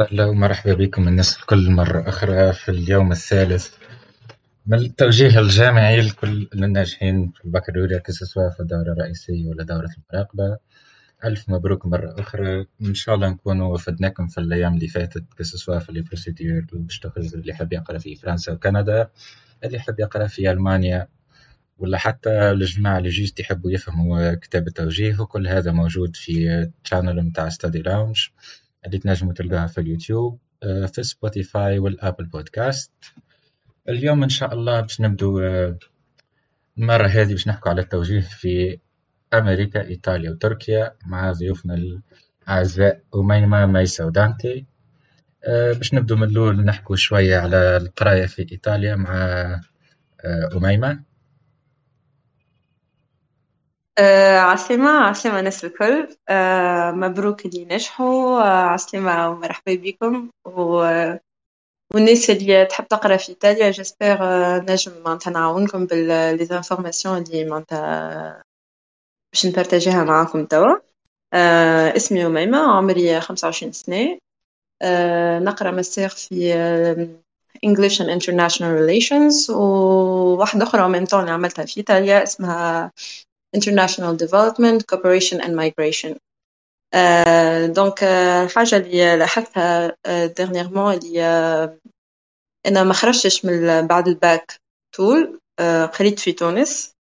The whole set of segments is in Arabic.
أهلا ومرحبا بكم الناس الكل مرة أخرى في اليوم الثالث من التوجيه الجامعي لكل الناجحين في البكالوريا سواء في الدورة الرئيسية ولا دورة المراقبة. ألف مبروك مرة أخرى. إن شاء الله نكونوا فدناكم في الأيام اللي فاتت سواء في ال procédure باش اللي يحب يقرأ في فرنسا وكندا اللي يحب يقرأ في ألمانيا ولا حتى الجماعة اللي juste يحبوا يفهموا كتاب التوجيه وكل هذا موجود في channel متاع Study Lounge اللي تنجموا تلقاها في اليوتيوب آه، في Spotify و Apple Podcast اليوم إن شاء الله باش نبدو آه، المرة هذه باش نحكوا على التوجيه في أمريكا إيطاليا وتركيا مع ضيوفنا الأعزاء أميمة ميسا ودانتي. آه، باش نبدو من الأول نحكوا شوية على القراية في إيطاليا مع أميمة آه عسلامة عسلامة الناس الكل. آه مبروك اللي نجحوا. آه عسلامة ومرحبا بكم. و... والناس اللي تحب تقرا في إيطاليا j'espère آه نجم معناتها نعاونكم بال information اللي معناتها باش نبارتاجيها معاكم توا. آه اسمي أميمة عمري خمسة وعشرين سنة. آه نقرأ ماستر في English and International Relations. وواحدة أخرى من عملتها في إيطاليا اسمها international development cooperation and migration. donc الحاجة اللي لاحظتها dernièrement اللي أنا ما خرجتش من بعد الباك طول قريت في تونس.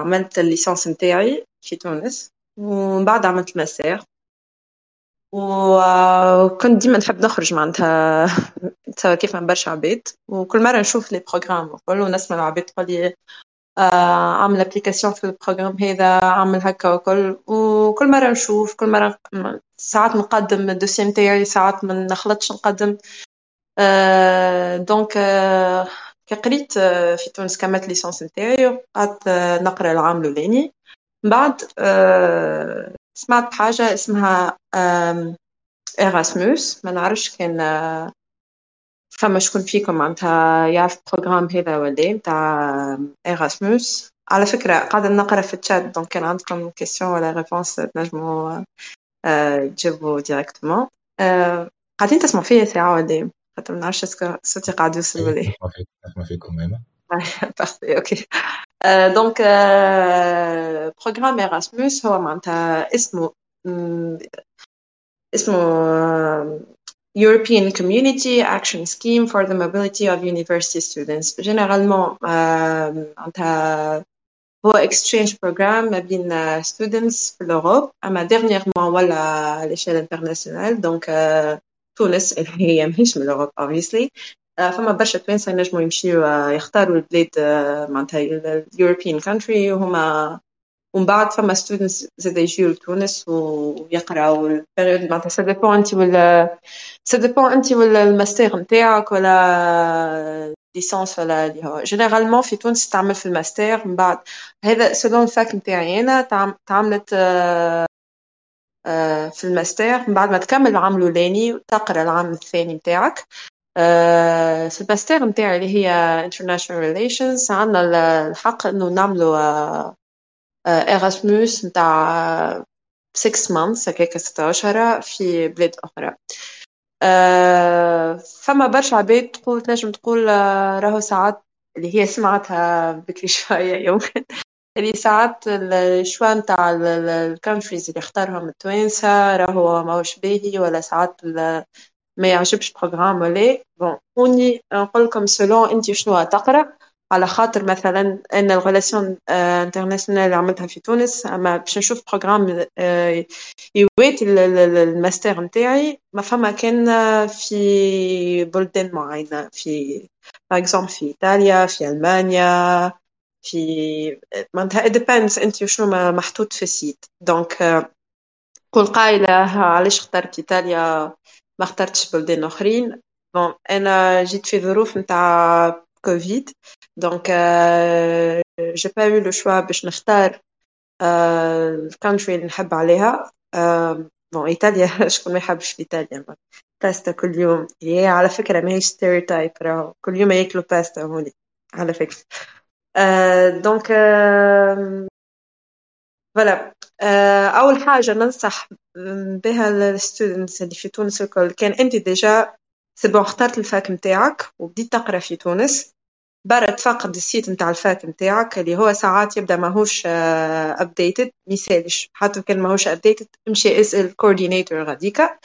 عملت الليسانس نتاعي في تونس. ومن بعد عملت الماستر وكنت ديما نحب نخرج معناتها. توا كيف من برشا عباد وكل مرة نشوف les programmes وكل ونسمع العباد تقول لي عامل application في ال programme هذا عامل هكا وكل وكل مرة نشوف كل مرة ساعات نقدم ال dossier نتاعي ساعات ما نخلطش نقدم. donc كي قريت في تونس كملت licence نتاعي وقعدت نقرا العام الأولاني. من بعد سمعت بحاجة اسمها Erasmus ما نعرفش كان فما شكون فيكم معناتها؟ يعرف ال programme هذا ولا نتاع Erasmus على فكرة قاعدة نقرأ في ال chat donc كان عندكم question ولا réponse تنجموا تجاوبوا directement قاعدين تسمعوا فيا ساعة ولا خاطر ما نعرفش صوتي قاعد يوصل ولا نسمعوا فيك أميمة parfait okay donc بروغرام إراسموس هو معناتها اسمه اسمه European Community Action Scheme for the Mobility of University Students. Généralement, euh, هو exchange programme ما بين students في l'Europe أما dernièrement ولا à l'échelle internationale donc تونس هي ماهيش من l'Europe obviously فما برشا توانسة ينجموا يمشيو يختاروا البلاد معناتها European country وهما ومن بعد فما students زاد يجيو لتونس ويقراو. ال période معناتها ça dépend انت ولا ça dépend انت ولا الماستر نتاعك ولا licence ولا اللي هو. généralement في تونس تعمل في الماستر من بعد هذا selon ال fac نتاعي أنا تعملت في الماستر من بعد ما تكمل العام الأولاني وتقرا العام الثاني نتاعك. في الماستر نتاعي اللي هي international relations عندنا الحق إنه نعملوا Erasmus نتاع 6 months هكاك ستة أشهر في بلاد أخرى فما برشا عباد تقول تنجم تقول راهو ساعات اللي هي سمعتها بكري شوية يمكن اللي ساعات ال choix نتاع ال countries اللي اختارهم التوانسة راهو ماهوش باهي ولا ساعات ما يعجبش programme ولا bon هوني نقول لكم selon انت شنو تقرا على خاطر مثلا إن ال relations internationales اللي عملتها في تونس أما باش نشوف programme يواتي الماستر نتاعي ما فما كان في بلدان معينة في باغ في إيطاليا في ألمانيا في معناتها depends أنت شنو محطوط في ال site donc كل قايلة علاش اخترت إيطاليا ما اخترتش بلدان أخرين. bon أنا جيت في ظروف نتاع كوفيد donc j'ai pas eu le choix باش نختار ال country اللي نحب عليها. bon ايطاليا شكون ما يحبش ايطاليا باستا كل يوم. هي على فكرة ماهيش stereotype راهو كل يوم ياكلوا باستا هوني. على فكرة. donc voilà أول حاجة ننصح بها ال students اللي في تونس الكل. كان أنت déjà c'est bon اخترت ال fac نتاعك وبديت تقرأ في تونس. برا تفقد ال site نتاع ال fac نتاعك اللي هو ساعات يبدأ ماهوش updated ما يسالش حتى كان ماهوش updated امشي اسال ال coordinator غاديكا.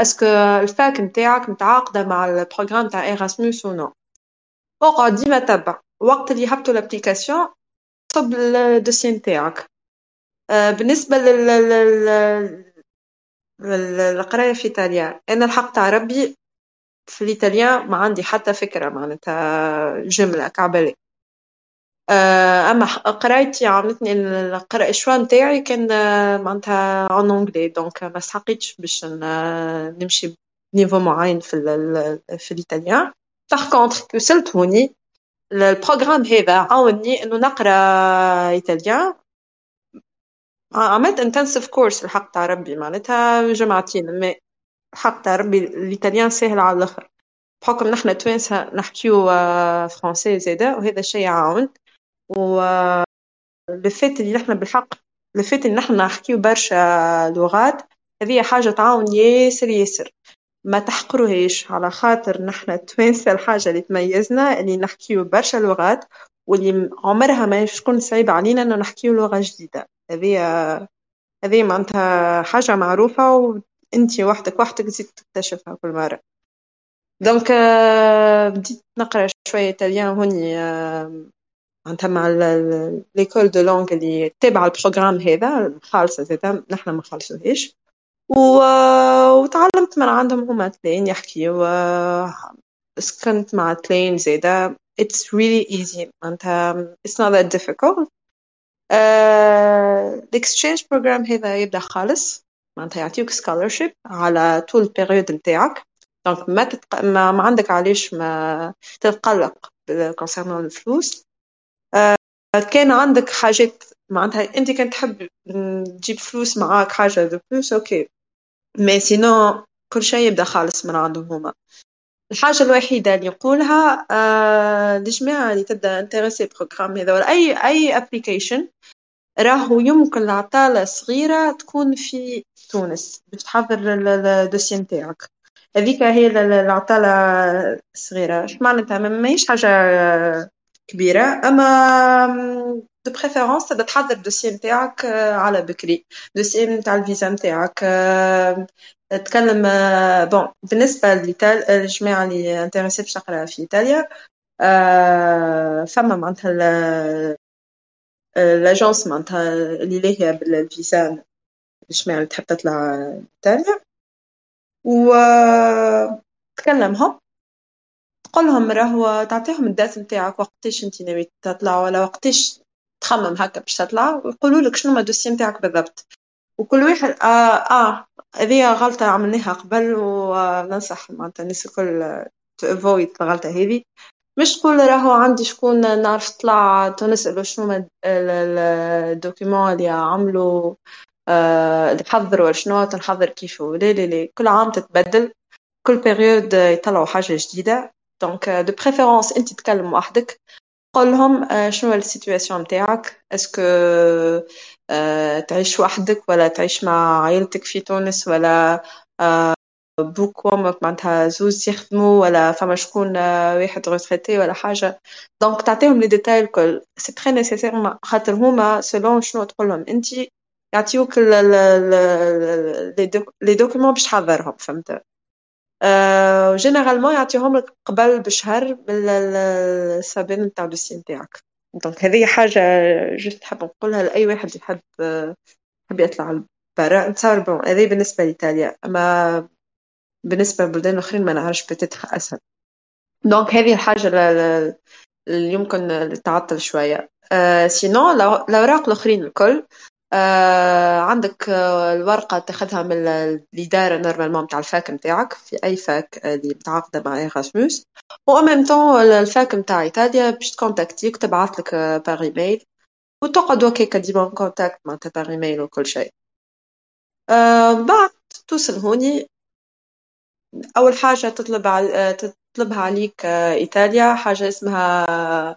est-ce que ال fac نتاعك متعاقدة مع ال programme تاع Erasmus ou non اقعد ديما تبع وقت اللي يهبطوا ال application صب ال dossier نتاعك. بالنسبة لل القرايه في ايطاليا أنا الحق تاع ربي في الايطاليان ما عندي حتى فكرة معناتها جملة كعبلي أما قرايتي عملتني القراءة ال choix نتاعي كان معناتها en anglais donc ما استحقيتش باش نمشي ب niveau معين في في الايطاليان par contre كي وصلت هوني ال programme هذا عاوني إنه نقرأ italien عملت intensive course الحق تاع ربي معناتها جمعتين. تاع ربي ال italien ساهل على الآخر. بحكم نحن توانسة نحكيو français زادا وهذا الشيء عاون و لفات اللي نحن بالحق لفات اللي نحن نحكيو برشا لغات هذه حاجة تعاون ياسر ياسر. ما تحقروهاش على خاطر نحن توانسة الحاجة اللي تميزنا اللي نحكيو برشا لغات واللي عمرها ما تكون صعيبة علينا إنه نحكيو لغة جديدة. هذه هذه معناتها حاجة معروفة وانت وحدك وحدك تزيد تكتشفها كل مرة. دونك بديت نقرأ شوية إيطاليان هوني معناتها مع l'école de langue اللي تابعة ال programme هذا خالصة زادا نحنا ما خالصوهاش. و... وتعلمت من عندهم هما طلاين يحكيو سكنت مع طلاين زادا it's really easy. معناتها it's not that difficult. ال exchange program هذا يبدأ خالص. معناتها يعطيوك scholarship على طول ال période نتاعك. donc ما, تتق... ما, ما عندك علاش ما تتقلق concernant الفلوس كان عندك حاجات معناتها أنت كان تحب تجيب فلوس معاك حاجة de plus أوكي mais sinon كل شيء يبدأ خالص من عندهم هما. الحاجة الوحيدة اللي نقولها آه الجماعة اللي تبدأ intéressée program هذا ولا أي أي application راهو يمكن العطالة صغيرة تكون في تونس باش تحضر ال dossier نتاعك. هذيك هي العطالة الصغيرة اش معناتها؟ ماهيش حاجة كبيرة أما de préférence تبدأ تحضر ال dossier نتاعك على بكري. dossier نتاع الفيزا نتاعك تكلم bon بالنسبة للجماعة اللي intéressés باش تقرا في إيطاليا فما معناتها l'agence معناتها اللي لاهية بالفيزا. اللي تحب تطلع إيطاليا و تكلمهم تقولهم راهو تعطيهم ال date نتاعك وقتاش انت ناوي تطلع ولا وقتاش تخمم هكا باش تطلع ويقولوا لك شنو ال dossier نتاعك بالضبط. وكل واحد آه, آه هذه غلطة عملناها قبل وننصح معناتها الناس الكل to avoid الغلطة هذه. مش تقول راهو عندي شكون نعرف طلع تنسألو شنو ال documents اللي عملوا آه حضروا شنو تنحضر كيف لا لا لا كل عام تتبدل كل période يطلعوا حاجة جديدة. donc de préférence انت تكلم وحدك قول لهم شنو ال situation نتاعك؟ est-ce que تعيش وحدك ولا تعيش مع عائلتك في تونس ولا بوك وامك معناتها زوز يخدموا ولا فما شكون واحد retraité ولا حاجة. donc تعطيهم les détails الكل. c'est très nécessaire خاطر هما selon شنو تقول لهم. انت يعطيوك لي documents باش تحضرهم فهمت؟ généralement يعطيهم لك قبل بشهر بالسابين نتاع ال dossier نتاعك. donc هذه حاجة juste حاب نقولها لأي واحد يحب يحب يطلع برا نتصور bon هذه بالنسبة لإيطاليا. أما بالنسبة لبلدان الآخرين ما نعرفش peut-être أسهل. donc هذه الحاجة اللي يمكن تعطل شوية. أه sinon الأوراق الآخرين الكل. آه عندك آه الورقة تاخدها من الإدارة normalement متاع ال fac نتاعك في أي fac اللي متعاقدة مع إيراسموس و même temps ال fac نتاع إيطاليا باش ت contactيك تبعثلك par email وتقعدوا هكاكا ديما contact معناتها par email وكل شيء. آه بعد توصل هوني. أول حاجة تطلب على تطلبها عليك إيطاليا. حاجة اسمها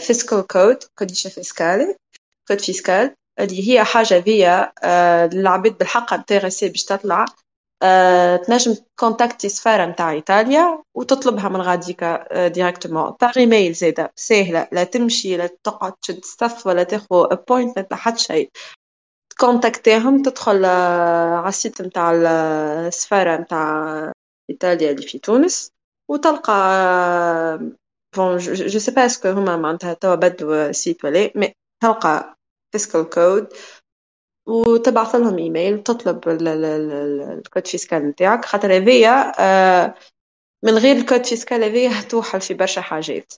fiscal code codice fiscale code fiscal اللي هي حاجة ذي العباد بالحق intéressés باش تطلع. تنجم contacter سفارة متاع إيطاليا وتطلبها من غاديكا directement par email زادا ساهلة. لا تمشي لا تقعد تشد صف ولا تاخذ appointment لا حتى شيء. ت contactيهم تدخل على ال site متاع السفارة متاع إيطاليا اللي في تونس وتلقى bon je sais pas est-ce que هما معناتها توا بدلوا site ولا mais تلقى fiscal code وتبعث لهم إيميل تطلب ال code fiscal نتاعك. خاطر هذيا من غير ال code fiscal هذيا توحل في برشا حاجات.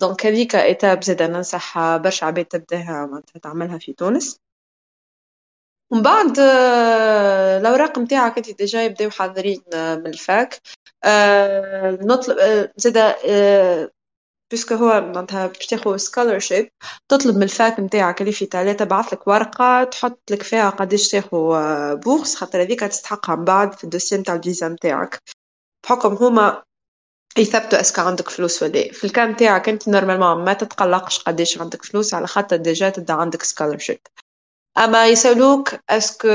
donc هذيك étape زاده ننصح برشا عباد تبداها تعملها في تونس. ومن بعد الأوراق نتاعك أنت déjà يبداو حاضرين من ال fac. نطلب زاده parce que هو معناتها باش تاخذ scholarship تطلب من ال fac نتاعك اللي في ايطاليا تبعث لك ورقة تحط لك فيها قداش تاخذ bourse خاطر هذيك تستحقها من بعد في ال dossier نتاع الفيزا نتاعك بحكم هما يثبتوا est-ce que عندك فلوس ولا في الكان نتاعك أنت normalement ما تتقلقش قداش عندك فلوس على خاطر déjà تبدأ عندك scholarship أما يسألوك est-ce que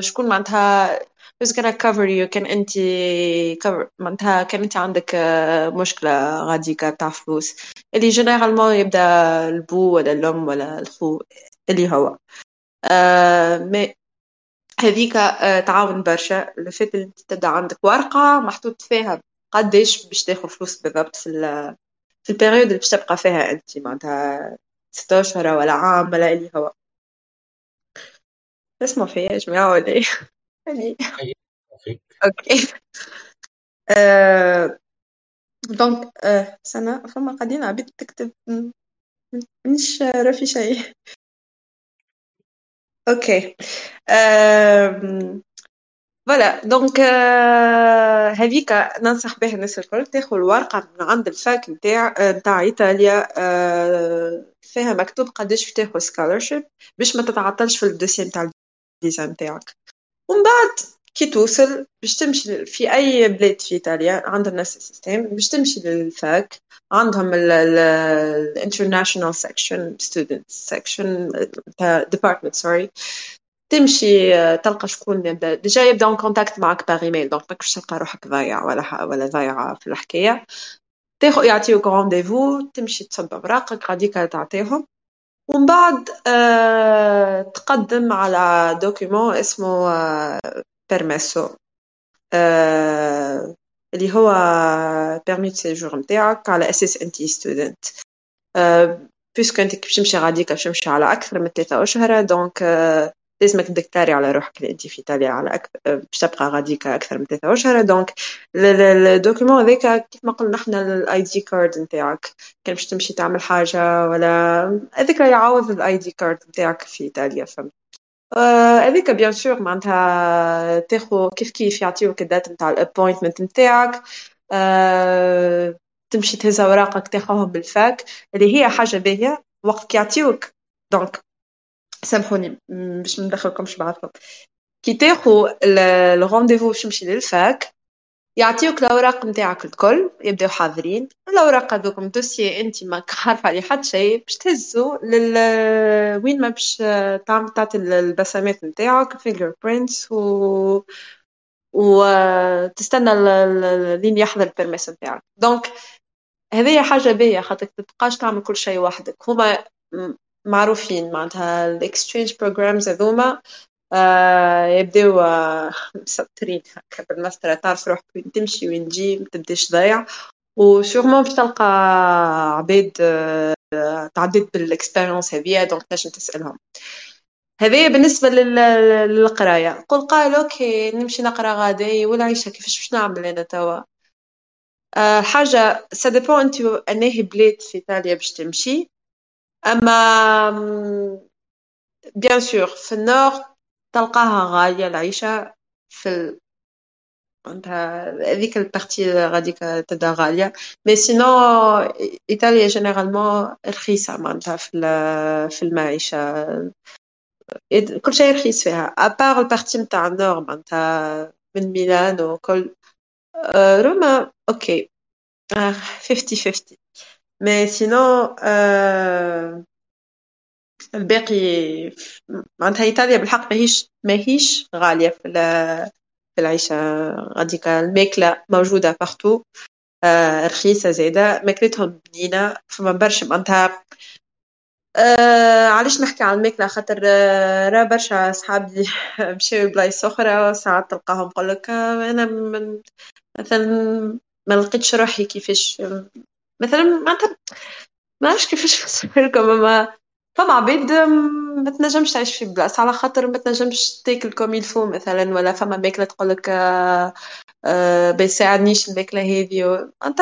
شكون معناتها who's gonna cover you? كان انت cover معناتها كان أنت عندك مشكلة غاديكا بتاع فلوس اللي généralement يبدأ البو ولا الأم ولا الخو اللي هو. آه mais هذيك آه تعاون برشا. ال fait اللي تبدأ عندك ورقة محطوط فيها قداش باش تاخذ فلوس بالضبط في في ال période اللي باش تبقى فيها أنت. معناتها ستة أشهر ولا عام ولا اللي هو. اسمه فيا يا جماعة ولا يعني أوكي دونك سنة فما قاعدين عبيد تكتب مش رافي شيء أوكي فوالا دونك هذيك ننصح بها الناس الكل. تاخذ الورقة من عند الفاك نتاع نتاع إيطاليا. فيها مكتوب قداش تاخذ scholarship باش ما تتعطلش في ال dossier نتاع الفيزا نتاعك. ومن بعد كي توصل باش تمشي في أي بلاد في إيطاليا عندهم نفس ال système باش تمشي لل fac عندهم ال international section student section department sorry تمشي تلقى شكون يبدأ déjà يبداو contact معك par email donc ماكش تلقى روحك ضايع ولا ولا ضايعة في الحكاية. تاخذ يعطيوك rendez-vous تمشي تصب أوراقك غاديك تعطيهم. ومن بعد آه تقدم على document اسمه آه permesso آه اللي هو permis séjour نتاعك على أساس انتي student آه parce que أنت باش تمشي غاديكا باش تمشي على أكثر من ثلاثة أشهر donc آه لازمك ت déclarer على روحك اللي انت في ايطاليا على أك... باش تبقى غاديك أكثر من ثلاثة اشهر donc ال document هذاك كيف ما قلنا إحنا ال ID card نتاعك. كان باش تمشي تعمل حاجة ولا هذاك يعوض ال ID card نتاعك في إيطاليا فهمت. هذيك bien sûr معناتها تاخذ كيف كيف يعطيوك ال date نتاع ال appointment نتاعك. أه تمشي تهز أوراقك تاخذهم بال fac. اللي هي حاجة باهية وقت يعطيوك donc سامحوني باش ما ندخلكمش بعضكم. كي تاخو ال rendez-vous باش تمشي لل fac يعطيوك الأوراق نتاعك الكل يبداو حاضرين. الأوراق هذوكم dossier انت ما عارفه عليه حتى شيء باش تهزو لل وين ما باش تعمل تعطي البسامات نتاعك fingerprints و وتستنى لين يحضر ال permis نتاعك donc هذه حاجة باهية خاطر تبقاش تعمل كل شيء وحدك. هما معروفين معناتها. ال exchange programs هذوما آه يبداو آه مسطرين هكا بالمسطرة تعرف روحك وين تمشي وين تجي متبداش ضايع. و sûrement باش تلقى عباد آه تعديت بال expérience هذيا donc تنجم تسألهم. هذايا بالنسبة للقراية. قل قال أوكي نمشي نقرأ غادي والعيشة كيفاش باش نعمل أنا توا؟ حاجة ça dépend أنت أنهي بلاد في إيطاليا باش تمشي. أما bien sûr في ال nord تلقاها غالية العيشة في ال... هذيك ال partie غاديك تبدا غالية mais sinon إيطاليا généralement رخيصة معناتها في في المعيشة. كل شيء رخيص فيها. à part ال partie نتاع ال nord معناتها من ميلان وكل. روما okay. fifty fifty mais sinon الباقي معناتها إيطاليا بالحق ماهيش ماهيش غالية في في العيشة غاديك الماكلة موجودة partout رخيصة زادة ماكلتهم بنينة فما برشا معناتها آه علاش نحكي على الماكلة؟ خاطر آه راه برشا صحابي مشاو لبلايص أخرى ساعات تلقاهم يقولك آه من مثلا ما لقيتش روحي كيفاش مثلا معناتها ما نعرفش كيفاش نفسرلكم أما فما عباد ما تنجمش تعيش في بلاصة على خاطر ما تنجمش تاكل كوم يلفو مثلا ولا فما ماكلة تقولك آه آه بيساعدنيش الماكلة هذي أنت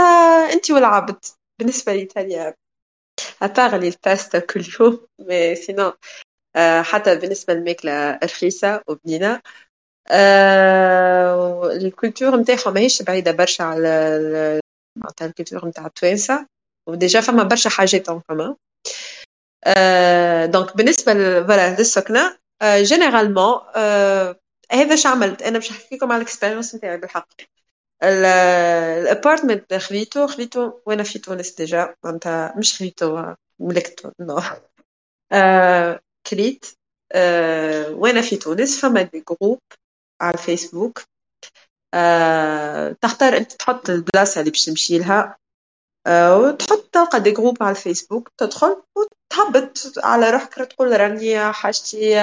أنت والعبد بالنسبة لإيطاليا أبار الباستا كل يوم مي سينو آه حتى بالنسبة للماكلة رخيصة وبنينة. آه ال culture نتاعهم ماهيش بعيدة برشا على معناتها ال culture نتاع التوانسة. و déjà فما برشا حاجات en commun donc بالنسبة voilà للسكنة généralement هذا اش عملت؟ أنا باش نحكي لكم على ال expérience نتاعي بالحق. ال apartment خذيته خذيته وأنا في تونس déjà. معناتها مش خذيته ملكته non. كريت وأنا في تونس. فما des groupes على الفيسبوك تختار أنت تحط البلاصة اللي باش تمشي لها وتحط تلقى des groupes على الفيسبوك تدخل وتهبط على روحك تقول راني حاجتي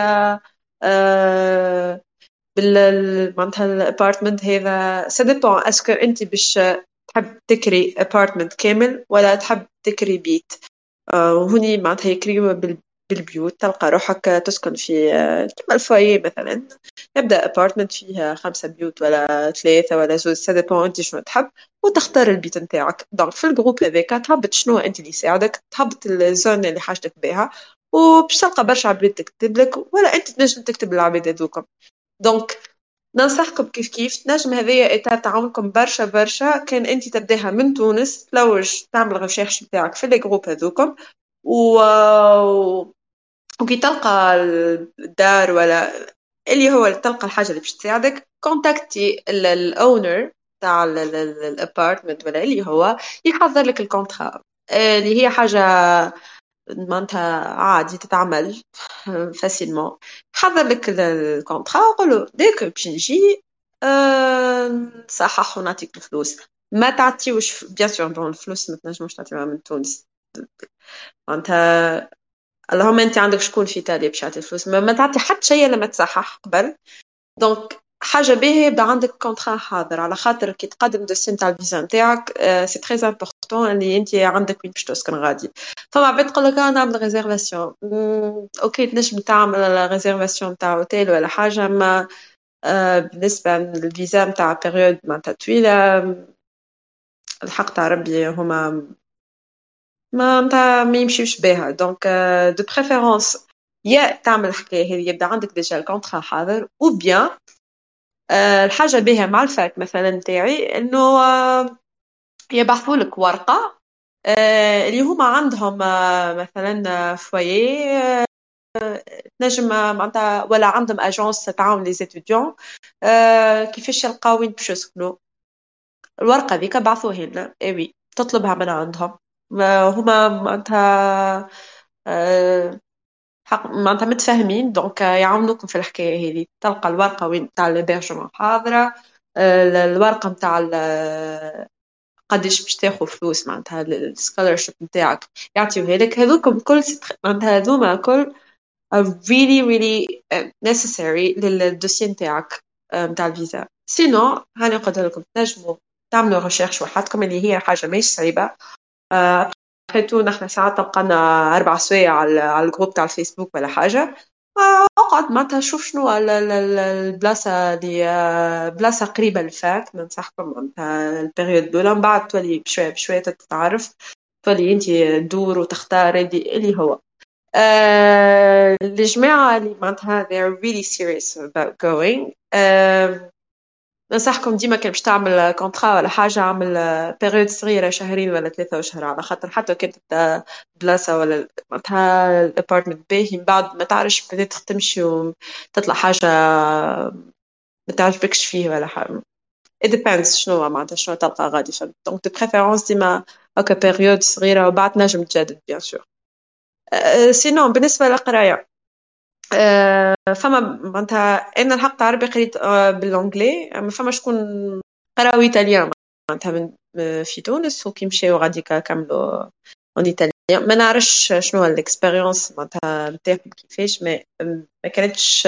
بال معناتها ال apartment هذا. ça est-ce que أنت باش تحب تكري apartment كامل ولا تحب تكري بيت؟ وهني معناتها يكريو بالبيوت تلقى روحك تسكن في كما الفاي مثلا. يبدأ ابارتمنت فيها خمسة بيوت ولا ثلاثة ولا زوج سا أنت شنو تحب وتختار البيت نتاعك. دونك في الجروب هذاك تهبط شنو أنت اللي يساعدك تهبط الزون اللي حاجتك بها وباش تلقى برشا عباد تكتب لك ولا أنت تنجم تكتب للعباد هذوكم. دونك ننصحكم كيف كيف تنجم هذايا إطار تعاونكم برشا برشا. كان أنت تبدأها من تونس تلوج تعمل غشاش بتاعك في الجروب هذوكم. و وكي تلقى الدار ولا اللي هو تلقى الحاجة اللي باش تساعدك contacter ال owner تاع ال apartment ولا اللي هو يحضر لك ال contrat اللي هي حاجة معناتها عادي تتعمل facilement حضر لك ال contrat وقول له ديك باش نجي نصحح ونعطيك الفلوس. ما تعطيوش bien sûr الفلوس ما تنجموش تعطيوها من تونس. معناتها اللهم أنت عندك شكون في ايطاليا باش يعطي الفلوس ما تعطي حتى شيء لما تصحح قبل. donc حاجة باهية يبدأ عندك contrat حاضر. على خاطر كي تقدم dossier نتاع الفيزا نتاعك c'est très important اللي أنت عندك وين باش تسكن غادي فما عباد تقول لك أنا نعمل réservation okay تنجم تعمل réservation نتاع اوتيل ولا حاجة ما بالنسبة للفيزا نتاع بيريود معناتها طويلة الحق تاع ربي هما ما نتاع ما يمشيوش بها. دونك دو بريفيرونس يا تعمل الحكاية هذه يبدأ عندك ديجا الكونترا حاضر أو بيان الحاجة بها مع الفاك مثلا نتاعي إنه يبعثوا لك ورقة اللي هما عندهم مثلا فويي تنجم معناتها ولا عندهم agence تعاون les étudiants كيفاش يلقاو وين باش يسكنوا. الورقة ذيك بعثوها لنا اي تطلبها من عندهم. هما معناتها حق معناتها متفاهمين. donc يعاونوكم في الحكاية هذه. تلقى الورقة وين؟ تاع ال hébergement حاضرة. الورقة نتاع قداش باش تاخذ فلوس معناتها ال scholarship نتاعك يعطيوها لك هذوكم كل معناتها هذوما كل really really necessary لل dossier نتاعك نتاع الفيزا. sinon هاني قلت لكم تنجموا تعملوا recherche وحدكم اللي هي حاجة ماهيش صعيبة. حيتو نحن ساعات تبقى أربع سوايع على ال groupe تاع الفيسبوك ولا حاجة. اقعد معناتها شوف شنو البلاصة اللي بلاصة قريبة ل fac ننصحكم معناتها ال période الأولى. من بعد تولي بشوية بشوية تتعرف. تولي أنت تدور وتختار اللي هو. الجماعة اللي معناتها they are really serious about going. ننصحكم ديما كان باش تعمل contrat ولا حاجة اعمل période صغيرة شهرين ولا ثلاثة أشهر على خاطر حتى كانت بلاصة ولا معناتها ال apartment باهي من بعد ما تعرفش بديت تمشي وتطلع حاجة ما تعجبكش فيه ولا حاجة. It depends شنو معناتها شنو تلقى غادي. فهمت donc de préférence ديما هكا période صغيرة وبعد نجم تجدد bien sûr sinon بالنسبة للقراية. فما معناتها أنا الحق عربي قريت بال anglais أما فما شكون قراو italien معناتها في تونس وكي مشاو غاديكا كملوا en italien. ما نعرفش شنو ال expérience معناتها نتاعهم كيفاش ما ما كانتش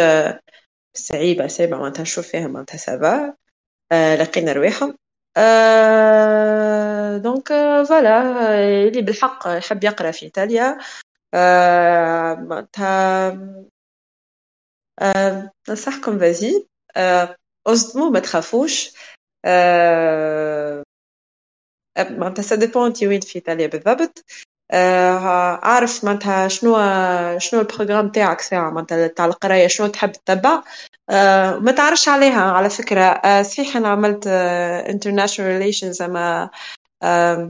صعيبة صعيبة معناتها نشوف فيها معناتها ça va لقينا رواحهم. donc voilà اللي بالحق يحب يقرأ في إيطاليا معناتها ننصحكم vas-y اصدموا ما تخافوش معناتها ça dépend وين في ايطاليا بالضبط عارف معناتها شنو شنو ال programme تاعك ساعة معناتها تاع القراية شنو تحب تتبع ما تعرفش عليها على فكرة صحيح أنا عملت international relations أما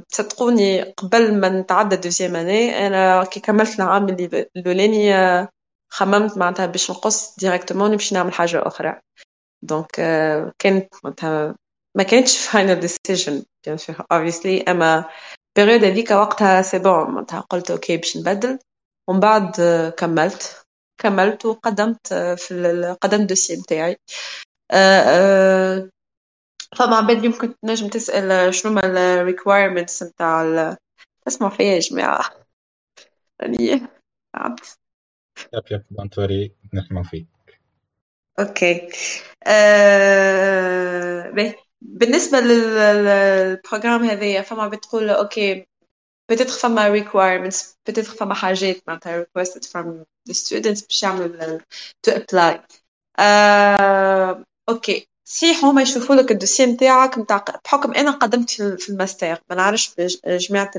صدقوني قبل ما نتعدى deuxième année أنا كي كملت العام اللي الاولاني خممت معناتها باش نقص directement نمشي نعمل حاجة أخرى. donc كانت معناتها ما كانتش final decision bien sûr obviously أما période هذيك وقتها c'est bon معناتها قلت okay باش نبدل. ومن بعد كملت. كملت وقدمت في قدمت ال dossier نتاعي فما عباد يمكن تنجم تسأل شنو ما ال requirements نتاع اسمعوا فيا يا جماعة يعني عبد yep yep don't worry نسمع فيك. okay. آه... بالنسبة لل programme هذايا فما بتقول okay بتدخل فما requirements بتدخل فما حاجات معناتها requested from the students باش يعملوا to apply. آه... okay. صحيح هما يشوفوا لك ال dossier نتاعك نتاع بحكم أنا قدمت في الماستر ما نعرفش جماعة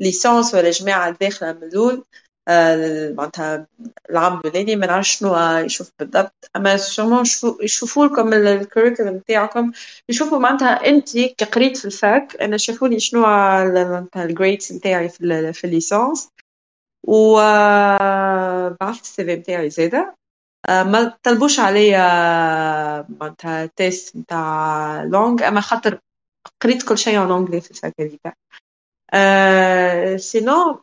ال licence ولا جماعة الداخله من الأول. معناتها العام الاولاني ما نعرفش شنو يشوف بالضبط. أما seulement يشوفوا لكم ال curriculum نتاعكم يشوفوا معناتها أنت كي قريت في ال fac أنا شافوا لي شنو ال grades نتاعي في, في ال licence و بعثت ال CV نتاعي زاده ما طلبوش عليا معناتها test نتاع langue أما خاطر قريت كل شيء en anglais في ال fac هذيك. sinon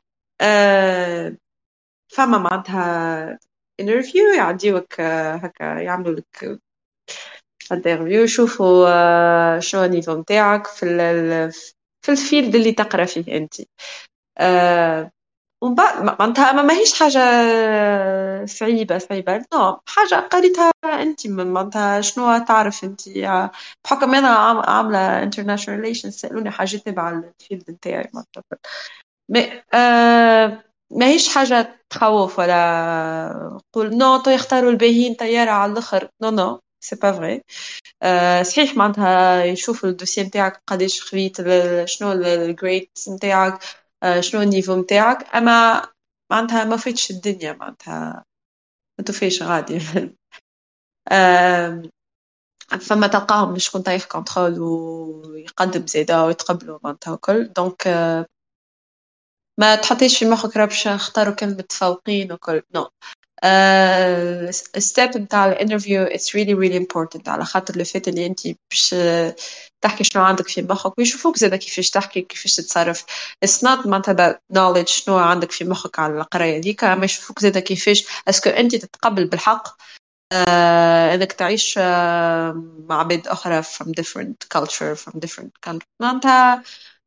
فما معناتها interview يعديوك هكا يعملوا لك interview يشوفوا شنو ال niveau نتاعك في في ال field اللي تقرأ فيه أنت. ومن بعد معناتها ما ماهيش حاجة صعيبة صعيبة. no حاجة قريتها أنت معناتها شنو تعرف أنت. بحكم أنا عاملة international relations سألوني حاجات تبع ال field نتاعي معناتها. آه ماهيش حاجة تخوف ولا قول non tout يختاروا الباهيين طيارة على الآخر. non non c'est pas vrai صحيح معناتها يشوفوا ال dossier نتاعك قداش خذيت شنو ال grade نتاعك شنو ال niveau نتاعك أما معناتها ما فاتش الدنيا معناتها. ما توفيش غادي. فما تلقاهم شكون طايح contrôle ويقدم زيادة ويتقبلوا معناتها وكل donc ما تحطيش في مخك راه باش نختاروا كلمة متفوقين وكل no ال step نتاع ال interview it's really really important على خاطر لو فات اللي انت باش تحكي شنو عندك في مخك ويشوفوك زادا كيفاش تحكي كيفاش تتصرف. it's not معناتها knowledge شنو عندك في مخك على القراية هذيك اما يشوفوك زادا كيفاش. est-ce que انت تتقبل بالحق؟ آه انك تعيش آه مع عباد أخرى from different culture from different country. معناتها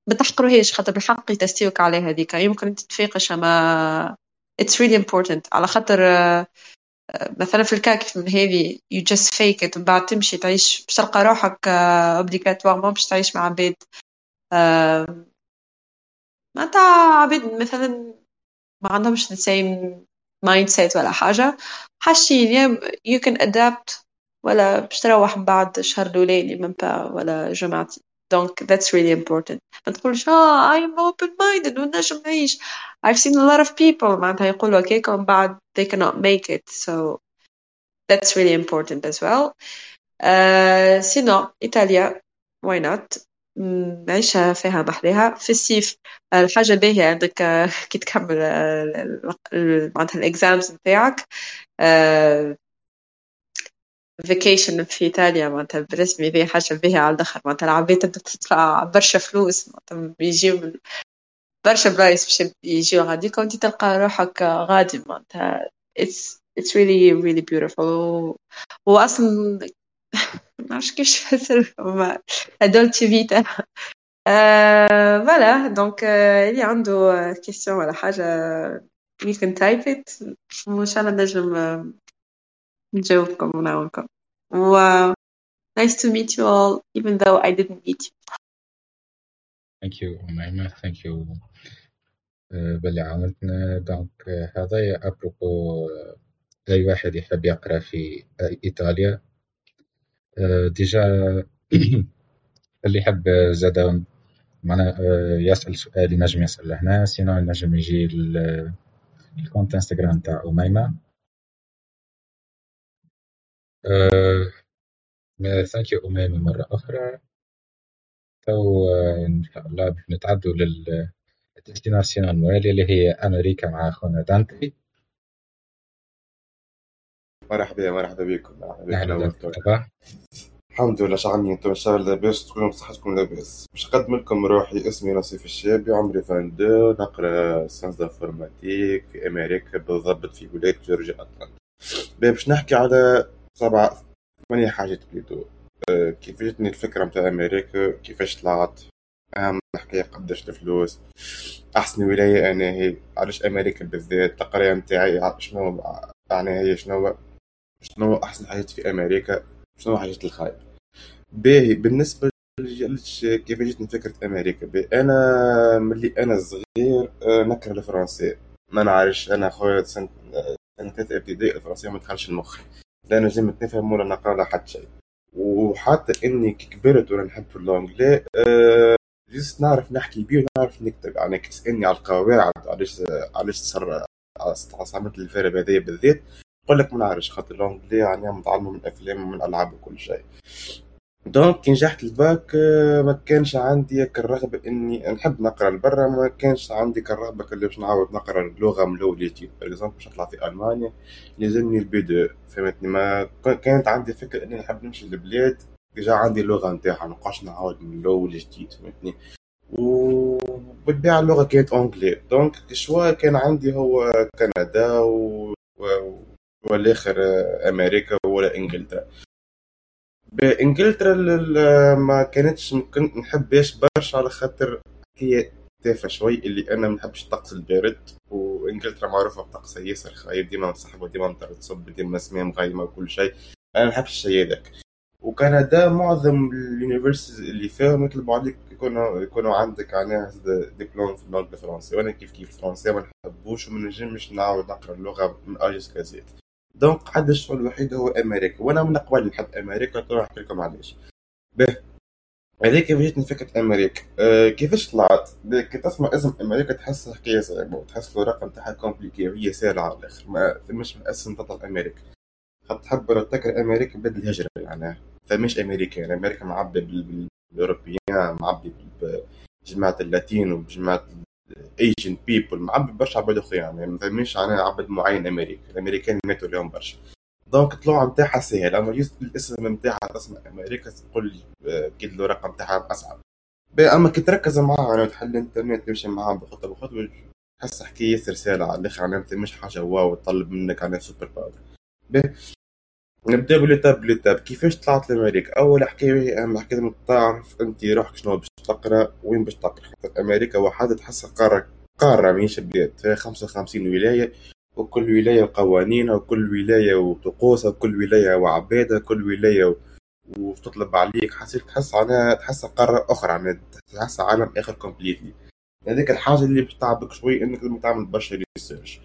ما تحقروهاش خاطر بالحق يتستيوك على هذيك. يمكن أنت تفيقش أما it's really important. على خاطر uh, مثلا في الكاك من هذه you just fake it. ومن بعد تمشي تعيش باش تلقى روحك اوبليغاتوارمون باش تعيش مع عباد معناتها عباد مثلا ما عندهمش the same mindset ولا حاجة. حاشين you can adapt ولا باش تروح من بعد الشهر الأولاني من با ولا جماعتي donc that's really important. ما تقولش آه I'm open minded ونجم نعيش I've seen a lot of people معناتها يقولوا هكاك ومن بعد they cannot make it. So that's really important as well. Uh, sinon إيطاليا why not? عيشها فيها محلاها في الصيف الحاجة باهية عندك كي تكمل معناتها ال exams نتاعك. vacation في إيطاليا معناتها بالرسمي ذي حاجة باهيه على الآخر. معناتها العباد تبدا تدفع برشا فلوس معناتها بيجيو برشا بلايص باش يجيو غاديك وأنت تلقى روحك غادي. معناتها it's it's really really beautiful. واصلا ما نعرفش كيفاش نفسر dolce vita voilà donc اللي عنده question ولا حاجة you can type وإن شاء الله نجم نجاوبكم ونعاونكم و nice to meet you all even though I didn't meet you. Thank you أميمة thank you. باللي عاونتنا donc هذا à propos أي واحد يحب يقرأ في إيطاليا. déjà اللي يحب زاد معنا يسأل سؤال ينجم يسأل هنا. sinon ينجم يجي ال compte انستغرام تاع أميمة. thank you أميمة مرة أخرى. تو إن شاء الله باش نتعدوا لل destination الموالية اللي هي أمريكا مع أخونا دانتي. مرحبا مرحبا بكم مرحبا بكم الحمد لله شعمي أنتم إن شاء الله لاباس تكونوا بصحتكم لاباس. باش نقدم لكم روحي اسمي نصيف الشابي عمري 22 نقرأ science informatique في أمريكا بالضبط في ولاية جورجيا اتلانتا باش نحكي على سبعة ثمانية حاجات بليتو أه كيف جتني الفكرة متاع أمريكا؟ كيفاش طلعت؟ أهم حكاية قداش الفلوس. أحسن ولاية أنا هي. علاش أمريكا بالذات؟ التقرية متاعي شنو يعني هي؟ شنو؟ شنو أحسن حاجات في أمريكا؟ شنو حاجات الخايب؟ باهي بالنسبة كيف جتني فكرة أمريكا؟ أنا ملي أنا صغير أه نكره الفرنسي. ما نعرفش أنا خويا سنة ثالثة ابتدائي الفرنسية ما دخلش المخ. لا نجمت نفهم ولا نقرا حتى شيء. وحتى إني كبرت وأنا نحب في اللونجلي أه نعرف نحكي بيه ونعرف نكتب. يعني كي تسالني على القواعد علاش علاش تصر استعملت ال verbe هذايا بالذات. نقول لك ما نعرفش خاطر اللونجلي يعني متعلمة من أفلام ومن ألعاب وكل شيء. donc كي نجحت الباك ما كانش عندي الرغبة إني نحب نقرأ لبرا ما كانش عندي الرغبة اللي باش نعاود نقرأ اللغة من الأول يوتيوب par باش نطلع في ألمانيا لازمني ال B deux فهمتني؟ ما كانت عندي فكرة إني نحب نمشي لبلاد déjà عندي اللغة نتاعها منبقاش نعاود من الأول جديد فهمتني؟ وبالطبيعة اللغة كانت anglais donc ال choix كان عندي هو كندا و... و... والآخر أمريكا ولا إنجلترا. بإنجلترا ما كانتش كنت نحبهاش برشا على خاطر هي تافهة شوي اللي أنا ما نحبش الطقس البارد وإنجلترا معروفة بطقسها ياسر خايب ديما مسحبه ديما مطر تصب ديما سماء مغيمه وكل شيء. أنا ما نحبش الشيء هذاك وكندا معظم ال universities اللي فيهم يطلبوا عليك يكونوا يكونوا عندك يعني دبلوم في اللغة الفرنسيه وأنا كيف كيف الفرنسيه ما نحبوش وما نجمش نعاود نقرأ اللغة من أجل كازيت donc قعد الشغل الوحيد هو أمريكا وأنا من قبل نحب أمريكا تو نحكي لكم علاش. به هذيك جاتني فكرة أمريكا. أه كيفاش طلعت؟ كي تسمع اسم أمريكا تحس حكايه صعيبه وتحس الرقم تاعها compliqué وهي سهله على الآخر ما فماش اسم تطلع أمريكا. خاطر تحب تذكر أمريكا بدل الهجرة يعني فماش أمريكا يعني أمريكا معبي بال European معبي بجماعة اللاتين وبجماعة Asian people معبي برشا عباد اخرين يعني ما فهميش أنا عبد معين أمريكا الأمريكان ماتوا اليوم برشا. donc الطلوع نتاعها سهل أما الاسم نتاعها تسمع أمريكا تقول أكيد له رقم نتاعها أصعب. أما كي تركز معاها يعني تحل الإنترنت تمشي معاها بخطوة بخطوة تحس حكايه ياسر على الآخر يعني مش حاجة wow تطلب منك يعني super power. نبدأ بال étape بال étape كيفاش طلعت لأمريكا؟ أول حكاية أهم حكاية تعرف أنت روحك شنو باش تقرأ وين باش تقرأ. خاطر أمريكا وحدها تحسها قاره قارة ماهيش بلاد فيها 55 ولاية وكل ولاية وقوانينها وكل ولاية وطقوسها وكل ولاية وعبادها كل ولاية وتطلب عليك. حسيت تحس عنها تحس قارة أخرى يعني تحس عالم آخر completely هذيك الحاجة اللي باش تعبك شوي إنك تعمل برشا research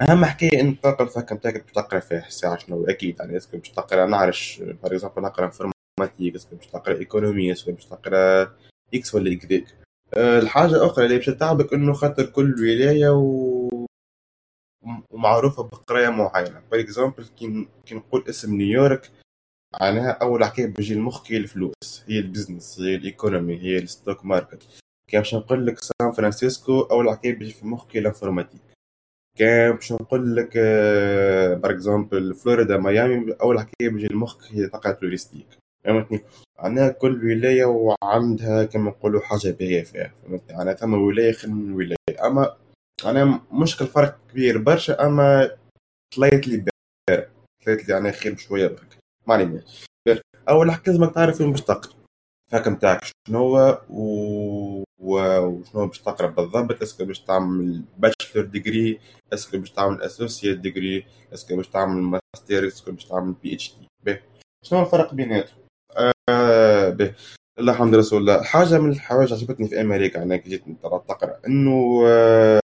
أهم حكاية ان تلقى ال fac نتاعك باش تقرأ فيها الساعة شنو؟ أكيد يعني est-ce que باش تقرأ نعرفش par exemple نقرأ informatique est-ce que باش تقرأ économie est-ce que باش تقرأ X ولا X أه الحاجة الأخرى اللي باش تعبك إنه خاطر كل ولاية و... ومعروفة بقراية معينة. par exemple كي نقول اسم نيويورك معناها أول حكاية بيجي المخ هي الفلوس هي ال business هي ال economy هي ال stock market. كي باش نقول لك سان فرانسيسكو أول حكاية بيجي في هي ال informatique. كان باش نقول لك par exemple فلوريدا ميامي أول حكاية بيجي المخ هي طاقه logistique فهمتني؟ معناها كل ولاية وعندها كما نقولوا حاجة باهية فيها. فهمتني؟ أنا ثم ولاية خير من ولاية. أما أنا مشكل فرق كبير برشا أما طلعت لي بارع طلعت لي أنا خير بشوية برك. ما علينا أول حاجة لازمك تعرف وين باش تقرأ. ال fac نتاعك شنو هو و... وشنو باش تقرأ بالضبط؟ est-ce que باش تعمل bachelor degree est-ce que باش تعمل associate degree est-ce que باش تعمل master est-ce que باش تعمل PhD شنو الفرق بيناتهم؟ آه الحمد رسول الله. حاجة من الحوايج عجبتني في أمريكا أنا جيت تقرأ إنه آه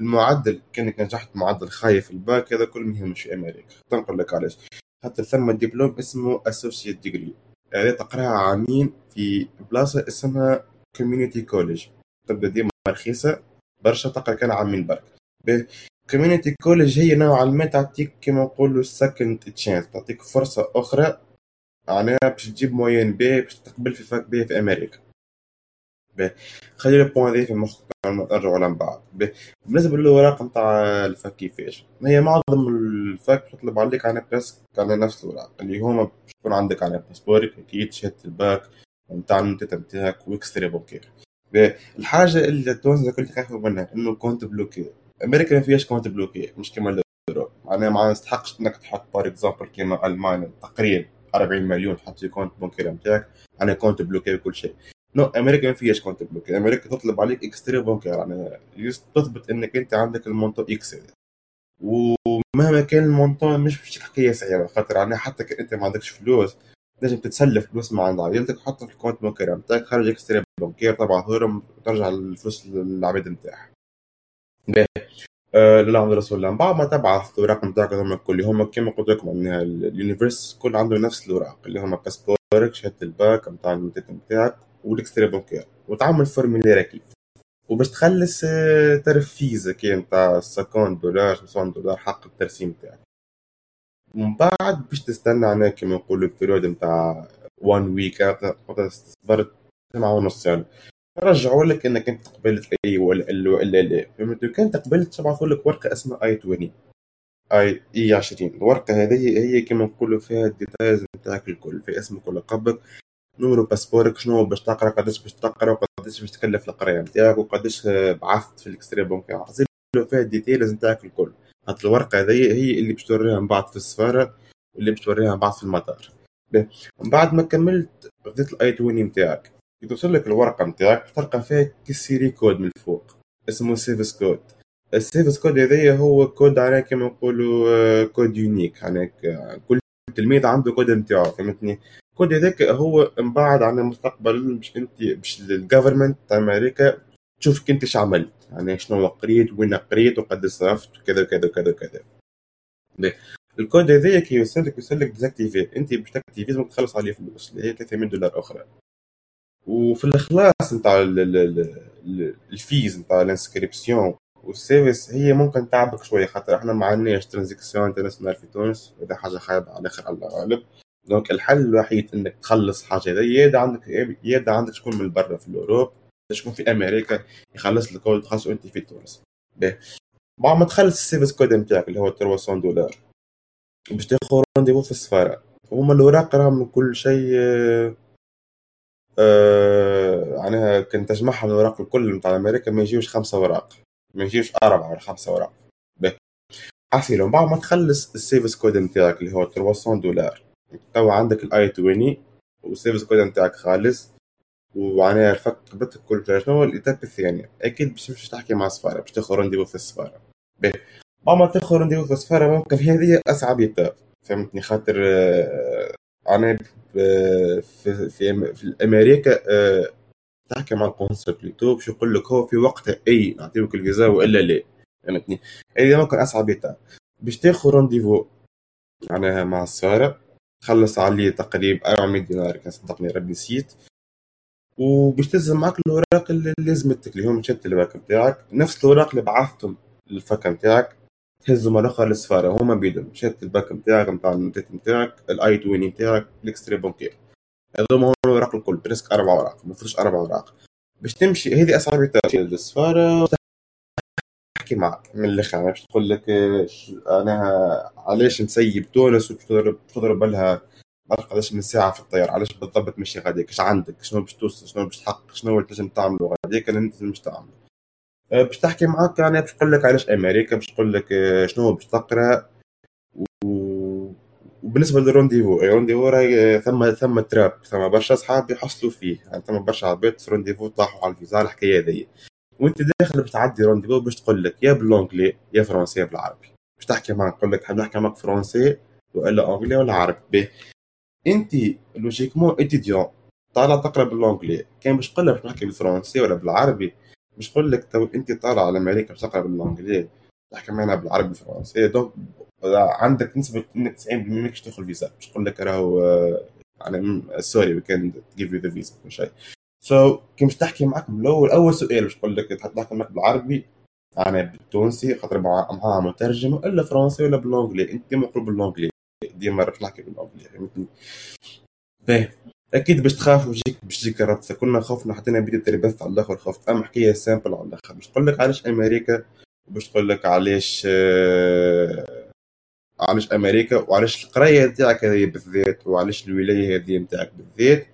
المعدل كأنك نجحت معدل خايف الباك هذا كل مهم في أمريكا. تنقل لك علاش. حتى ثم دبلوم اسمه associate degree هذه تقراها عامين في بلاصة اسمها community college تبدأ ديما رخيصة. برشا تقرا كان عامين برك. community college هي نوعا ما تعطيك كما نقولوا second chance تعطيك فرصة أخرى. معناها باش تجيب moyenne بي باش تقبل في fac بي في أمريكا بي خلي ال point ذي في مخك نرجعوا لهم بعد بالنسبة للاوراق نتاع ال fac كيفاش هي معظم ال fac تطلب عليك على presque على نفس الاوراق اللي هما باش يكون عندك على باسبورك أكيد شهاده الباك نتاع النوتات نتاعك و extrait bancaire الحاجة اللي التونس كل خايفه منها إنه compte bloqué. أمريكا ما فيهاش compte bloqué مش كما ال Europe معناها ما يستحقش إنك تحط par exemple كيما ألمانيا تقريبا 40 مليون تحط في compte bancaire نتاعك أنا compte bloqué وكل شيء. non أمريكا ما فيهاش compte bloqué. أمريكا تطلب عليك extrait bancaire يعني تثبت إنك أنت عندك ال montant X ومهما كان ال montant مش باش حكايه صعيبه خاطر يعني حتى أنت ما عندكش فلوس لازم تتسلف فلوس مع عند عائلتك وحطها في ال compte bancaire نتاعك خارج extrait bancaire طبعا هرم وترجع الفلوس للعباد نتاعها آه لا رسول الله. بعد ما تبعث الاوراق نتاعك هذوما الكل هما كما قلت لكم معناها ال universités كل عنده نفس الأوراق اللي هما باسبورك شهادة الباك نتاع نتاعك وال extrait bancaire وتعمل formulaire أكيد وباش تخلص آه، تعرف fees هكي نتاع 50 دولار 60 دولار حق الترسيم نتاعك ومن بعد باش تستنى هنا كما نقولوا ال période نتاع 1 week صبرت سبعة ونص يعني. رجعوا لك إنك أنت قبلت أي ولا ولا لا فهمت؟ كان قبلت تبعثوا لك ورقة اسمها I-20 I I-20 الورقة هذه هي كما نقولوا فيها ال details نتاعك الكل في اسمك ولقبك نمرو باسبورك شنو باش تقرأ قداش باش تقرأ وقداش باش تكلف القراية نتاعك وقداش بعثت في ال extrait bancaire فيها ال details نتاعك الكل. هات الورقة هذه هي اللي باش توريها من بعد في السفارة واللي باش توريها من بعد في المطار. من بعد ما كملت خديت ال I-20 نتاعك توصل لك الورقة نتاعك تلقى فيها security code من الفوق. اسمه SEVIS code. ال SEVIS code هذايا هو كود على كما نقولوا code unique. يعني كل تلميذ عنده كود نتاعو فهمتني؟ الكود هذاك هو من بعد عن المستقبل باش انت باش ال government تاع أمريكا تشوفك انت إيش عملت. يعني شنو قريت وين قريت وقد صرفت وكذا وكذا وكذا وكذا. الكود هذايا كي يوصل لك يوصل لك désactivé. انت باش تاكتيفي تخلص عليه فلوس اللي هي 300 دولار أخرى. وفي الإخلاص نتاع ال fees نتاع ال inscription وال SEVIS هي ممكن تعبك شوية خاطر إحنا ما عندناش transaction internationale في تونس وهذا حاجة خايبة على الآخر على الغالب donc الحل الوحيد إنك تخلص حاجة زي يا عندك يا عندك شكون من برا في ال Europe شكون في أمريكا يخلص لك كود تخلصه انت في تونس. بعد ما تخلص ال SEVIS code نتاعك اللي هو 300 دولار باش تاخذ rendez-vous في السفارة. هما الأوراق راهم كل شيء آه معناها كنت تجمعها من الأوراق الكل نتاع أمريكا ما يجيوش خمسة أوراق ما يجيوش أربعة ولا خمسة أوراق. حسيلو من بعد ما تخلص ال SEVIS code نتاعك اللي هو 300 دولار توا عندك ال I-20 وال SEVIS code نتاعك خالص ومعناها ال fac قبلتك كل شنو ال étape الثانية. أكيد باش تمشي تحكي مع السفارة باش تاخذ rendez-vous في السفارة. بعد ما تاخذ rendez-vous في السفارة ممكن هذه أصعب étape فهمتني؟ خاطر آه، أنا في في في أمريكا آه، تحكي مع القنصل plutôt باش يقول لك هو في وقتها أي نعطيوك الفيزا وإلا لا. فهمتني؟ هذه ممكن أصعب étape باش تاخذ rendez-vous معناها مع السفارة تخلص عليه تقريبا 400 دينار كان صدقني ربي نسيت. وباش تلزم معك الأوراق اللي لازمتك اللي هم شهاده الباك نتاعك نفس الأوراق اللي بعثتهم لل fac نتاعك تهزوا مرة أخرى للسفاره هما بيدهم. شهاده الباك نتاعك نتاع النوتات نتاعك ال I-20 نتاعك ال extrait bancaire. هذوما هما الأوراق الكل presque أربع أوراق ما فيش أربع أوراق. باش تمشي هذه اصعب للسفاره تحكي معك من الآخر باش تقول لك أنا علاش مسيب تونس وتضرب تضرب لها علاش قداش من ساعة في الطيارة؟ علاش بالضبط ماشي غاديك اش عندك؟ شنو باش توصل؟ شنو باش تحقق؟ شنو تنجم تعملوا غاديك اللي انت مش تعمل آه، باش تحكي معاك يعني باش نقول لك علاش أمريكا باش نقول لك آه، شنو باش تقرأ. وبالنسبة لل rendez-vous ال rendez-vous راهي ثم ثم trap. ثم برشا أصحاب يحصلوا فيه. يعني ثم برشا عباد في rendez-vous طاحوا على الفيزا الحكاية هذيا. وانت داخل باش تعدي rendez-vous باش تقول لك يا بال anglais يا français يا بالعربي. باش تحكي معك تقول لك حاب نحكي معك français ولا anglais ولا عربي. انت logiquement étudiant طالع تقرأ بال anglais كان باش تقول لك نحكي بالفرنسي ولا بالعربي باش تقول لك تو انت طالع على أمريكا باش تقرأ بال anglais تحكي معنا بالعربي والفرنسي donc عندك نسبة انك 90% ماكش تدخل فيزا. باش تقول لك راهو يعني سوري وي كان جيف يو ذا فيزا كل شيء. so كي باش تحكي معك الأول أول سؤال باش تقول لك تحكي معك بالعربي أنا بالتونسي خاطر معاها مترجم إلا فرنسي ولا بال anglais أنت مقروب بال anglais ديما راك تحكي بال anglais فهمتني؟ باهي. أكيد باش تخاف وجيك باش تجيك الربطه كنا خفنا حتى أنا بديت تربث على الآخر خفت أما حكايه simple على الآخر. باش تقول لك علاش أمريكا باش تقول لك علاش آه علاش أمريكا وعلاش القرايه تاعك هذه بالذات وعلاش الولاية هذه نتاعك بالذات.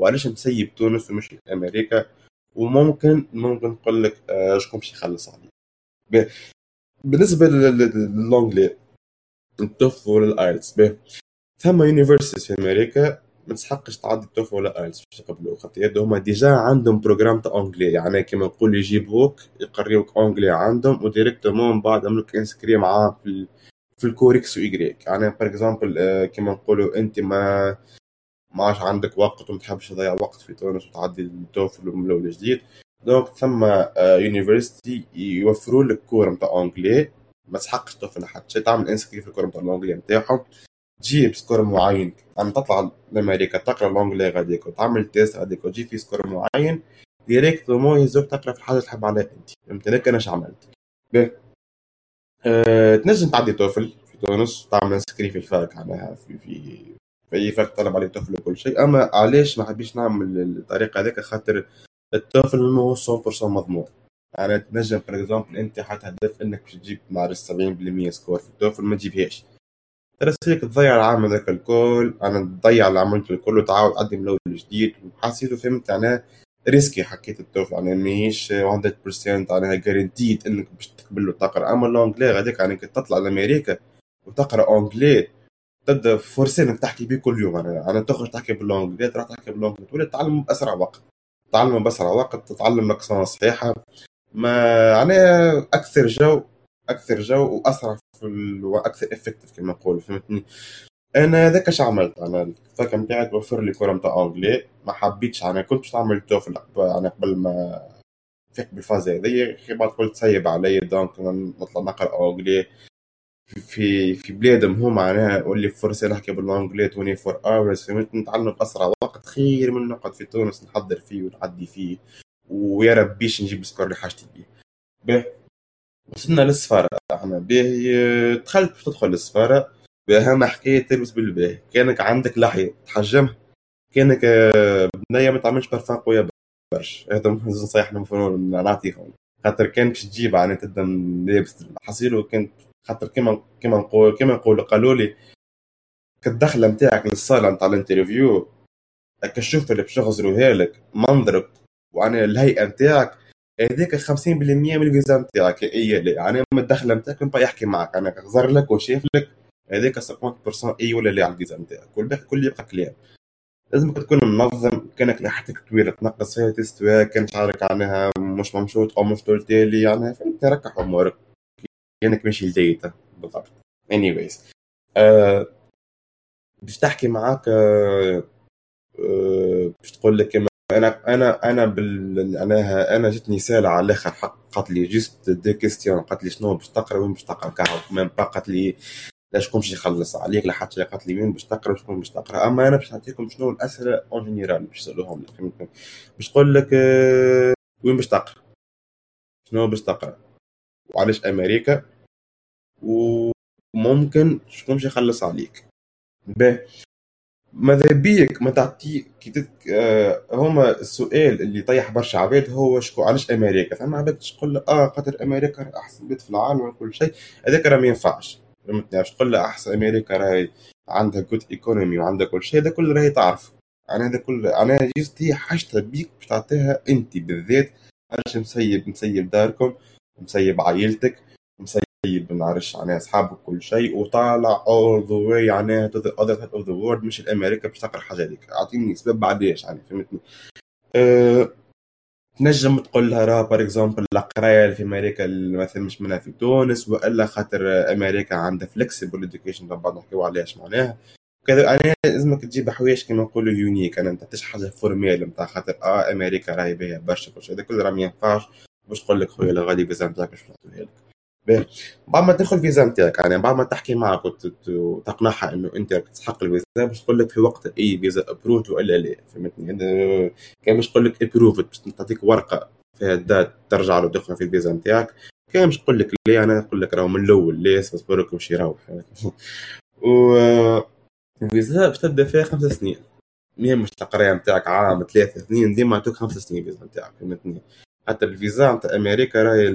وعلاش مسيب تونس وماشي أمريكا وممكن ممكن نقول لك آه شكون باش يخلص عليك بالنسبة لل anglais ال TOEFL ولا ال IELTS ثم universities في أمريكا ما تسحقش تعدي ال TOEFL ولا IELTS باش تقبلوا خاطر هما déjà عندهم programme تاع anglais يعني كيما نقول يجيبوك يقريوك anglais عندهم و directement من بعد عملوك inscrit معاه في في الكوريكس وإيجريك يعني par exemple آه، كيما نقولوا أنت ما ما عادش عندك وقت وما تحبش تضيع وقت في تونس وتعدي ال TOEFL من الأول جديد donc ثم université آه، يوفروا لك cours نتاع anglais ما تسحقش TOEFL حتى شيء تعمل inscrit في ال cours نتاع ال anglais نتاعهم تجيب score معين. عم تطلع لأمريكا تقرأ ال anglais غاديك وتعمل test غاديك وتجيب في score معين. directement يهزوك تقرأ في الحاجة اللي تحب عليها أنت. فهمت أنا إيش عملت. أه... تنجم تعدي TOEFL في تونس تعمل inscrit في ال fac معناها في في اي fac طلب عليه TOEFL وكل شيء. أما علاش ما حبيش نعمل الطريقة هذيك خاطر ال TOEFL هو 100% مضمون. يعني تنجم for example أنت حاط هدف أنك باش تجيب معرفش 70% score في ال TOEFL ما تجيبهاش. ترسيك تضيع العام هذاك الكل أنا تضيع عملته الكل وتعاود تعدي من الأول جديد وحسيته فهمت يعني risqué حكيت ال TOEFL يعني ماهيش 100% معناها guaranteed أنك باش تقبل له تقرا أما ال anglais غاديك يعني كي تطلع لأمريكا وتقرأ anglais تبدأ forcé إنك تحكي بيه كل يوم. يعني أنا تخرج تحكي بال anglais تروح تحكي بال anglais تولي تتعلم بأسرع وقت. تتعلم بأسرع وقت تتعلم لك صحيحة. ما يعني أكثر جو أكثر جو وأسرع في ال... وأكثر effectif كما نقول فهمتني؟ أنا هذاك اش عملت؟ أنا الفاك ها نتاعي توفر لي cours نتاع anglais. ما حبيتش أنا كنت باش نعمل TOEFL أنا قبل ما فيك بالفاز هذيا بعد قلت سيب علي donc نطلع نقرأ anglais. في في بلادهم هما معناها واللي فرصة نحكي بال anglais 24 hours فهمت؟ نتعلم باسرع وقت خير من نقعد في تونس نحضر فيه ونعدي فيه. ويا ربيش نجيب ال score اللي حاجتي بيه. وصلنا للسفارة. إحنا به دخلت باش تدخل للسفارة. بأهم حكاية تلبس بالباهي. كانك عندك لحية تحجمها. كانك بنية ما تعملش برفان قوية برشا. هذا نصيح المفروض نعطيهم خاطر كان باش تجيب يعني تبدأ لابس حصيله كانت خاطر كيما كيما نقول كيما نقول قالوا لي كالدخله نتاعك للصالة نتاع ال interview كشوف اللي باش يغزروها لك منظرك وأنا الهيئة نتاعك هذاك 50% من الفيزا نتاعك اي يعني من الدخله نتاعك نبقى يحكي معك أنا غزر لك وشاف لك هذاك 50% اي ولا اللي على الفيزا نتاعك والباقي كله يبقى كلام. لازمك تكون منظم كانك لحيتك طويلة تنقص فيها تستوى كان شعرك عنها مش ممشوط أو مش طول تالي يعني فهمت ركح أمورك. كأنك ماشي ل date. بالضبط. Anyways. uh, باش تحكي معاك uh, uh, باش تقول لك أنا أنا أنا بال أنا أنا جتني سالة على الآخر حق قالت لي juste deux questions قالت لي شنو باش تقرأ وين باش تقرأ quand même pas قالت لي لا شكون باش يخلص عليك لا حتى قالت لي وين باش تقرأ وشكون باش تقرأ. أما أنا باش نعطيكم شنو الأسئلة en général باش نسألوهم لك باش تقول لك آه، وين باش تقرأ؟ شنو باش تقرأ؟ وعلاش أمريكا وممكن شكون باش يخلص عليك. باهي ماذا بيك؟ ما تعطي كي تت... آه هما السؤال اللي طيح برشا عباد هو شكو علاش أمريكا؟ فما عباد تقول آه خاطر أمريكا أحسن بيت في العالم وكل شيء. هذاك راه ما ينفعش. فهمتني تقول أحسن أمريكا راهي عندها جود ايكونومي وعندها كل شيء. هذا كله راهي تعرف. يعني هذا كله أنا juste هي حاجتها بيك باش تعطيها أنت بالذات. علاش مسيب مسيب داركم؟ مسيب عائلتك مسيب ما نعرفش يعني أصحابك كل شيء وطالع all the way يعني to the other side of the world مش الأمريكا باش تقرأ حاجة هذيك. أعطيني سبب بعديش يعني فهمتني؟ أه تنجم تقول لها راه par exemple القرايه اللي في أمريكا مثلا مش منها في تونس وإلا خاطر أمريكا عندها flexible education بعد نحكيو عليها اش معناها. كذا أنا لازمك تجيب حوايج كما نقولوا unique أنا أنت تش حاجة formelle نتاع خاطر آه أمريكا راهي بها برشا كل هذا كله راه ما ينفعش. باش تقول لك خويا الغالي فيزا نتاعك باش نعطيها لك بعد ما تاخذ الفيزا نتاعك يعني بعد ما تحكي معك وتقنعها إنه أنت تستحق الفيزا باش تقول لك في وقت أي فيزا approved والا لا فهمتني؟ كان باش تقول لك approved باش تعطيك ورقة فيها ال date ترجع له تدخل في الفيزا نتاعك كان باش تقول لك لا أنا نقول لك راهو من الأول لا اصبرك ومشي يروح و الفيزا باش تبدأ فيها خمس سنين. مهم مش القرايه نتاعك عام ثلاثة سنين ديما عطوك خمس سنين الفيزا نتاعك فهمتني؟ حتى الفيزا نتاع أمريكا راهي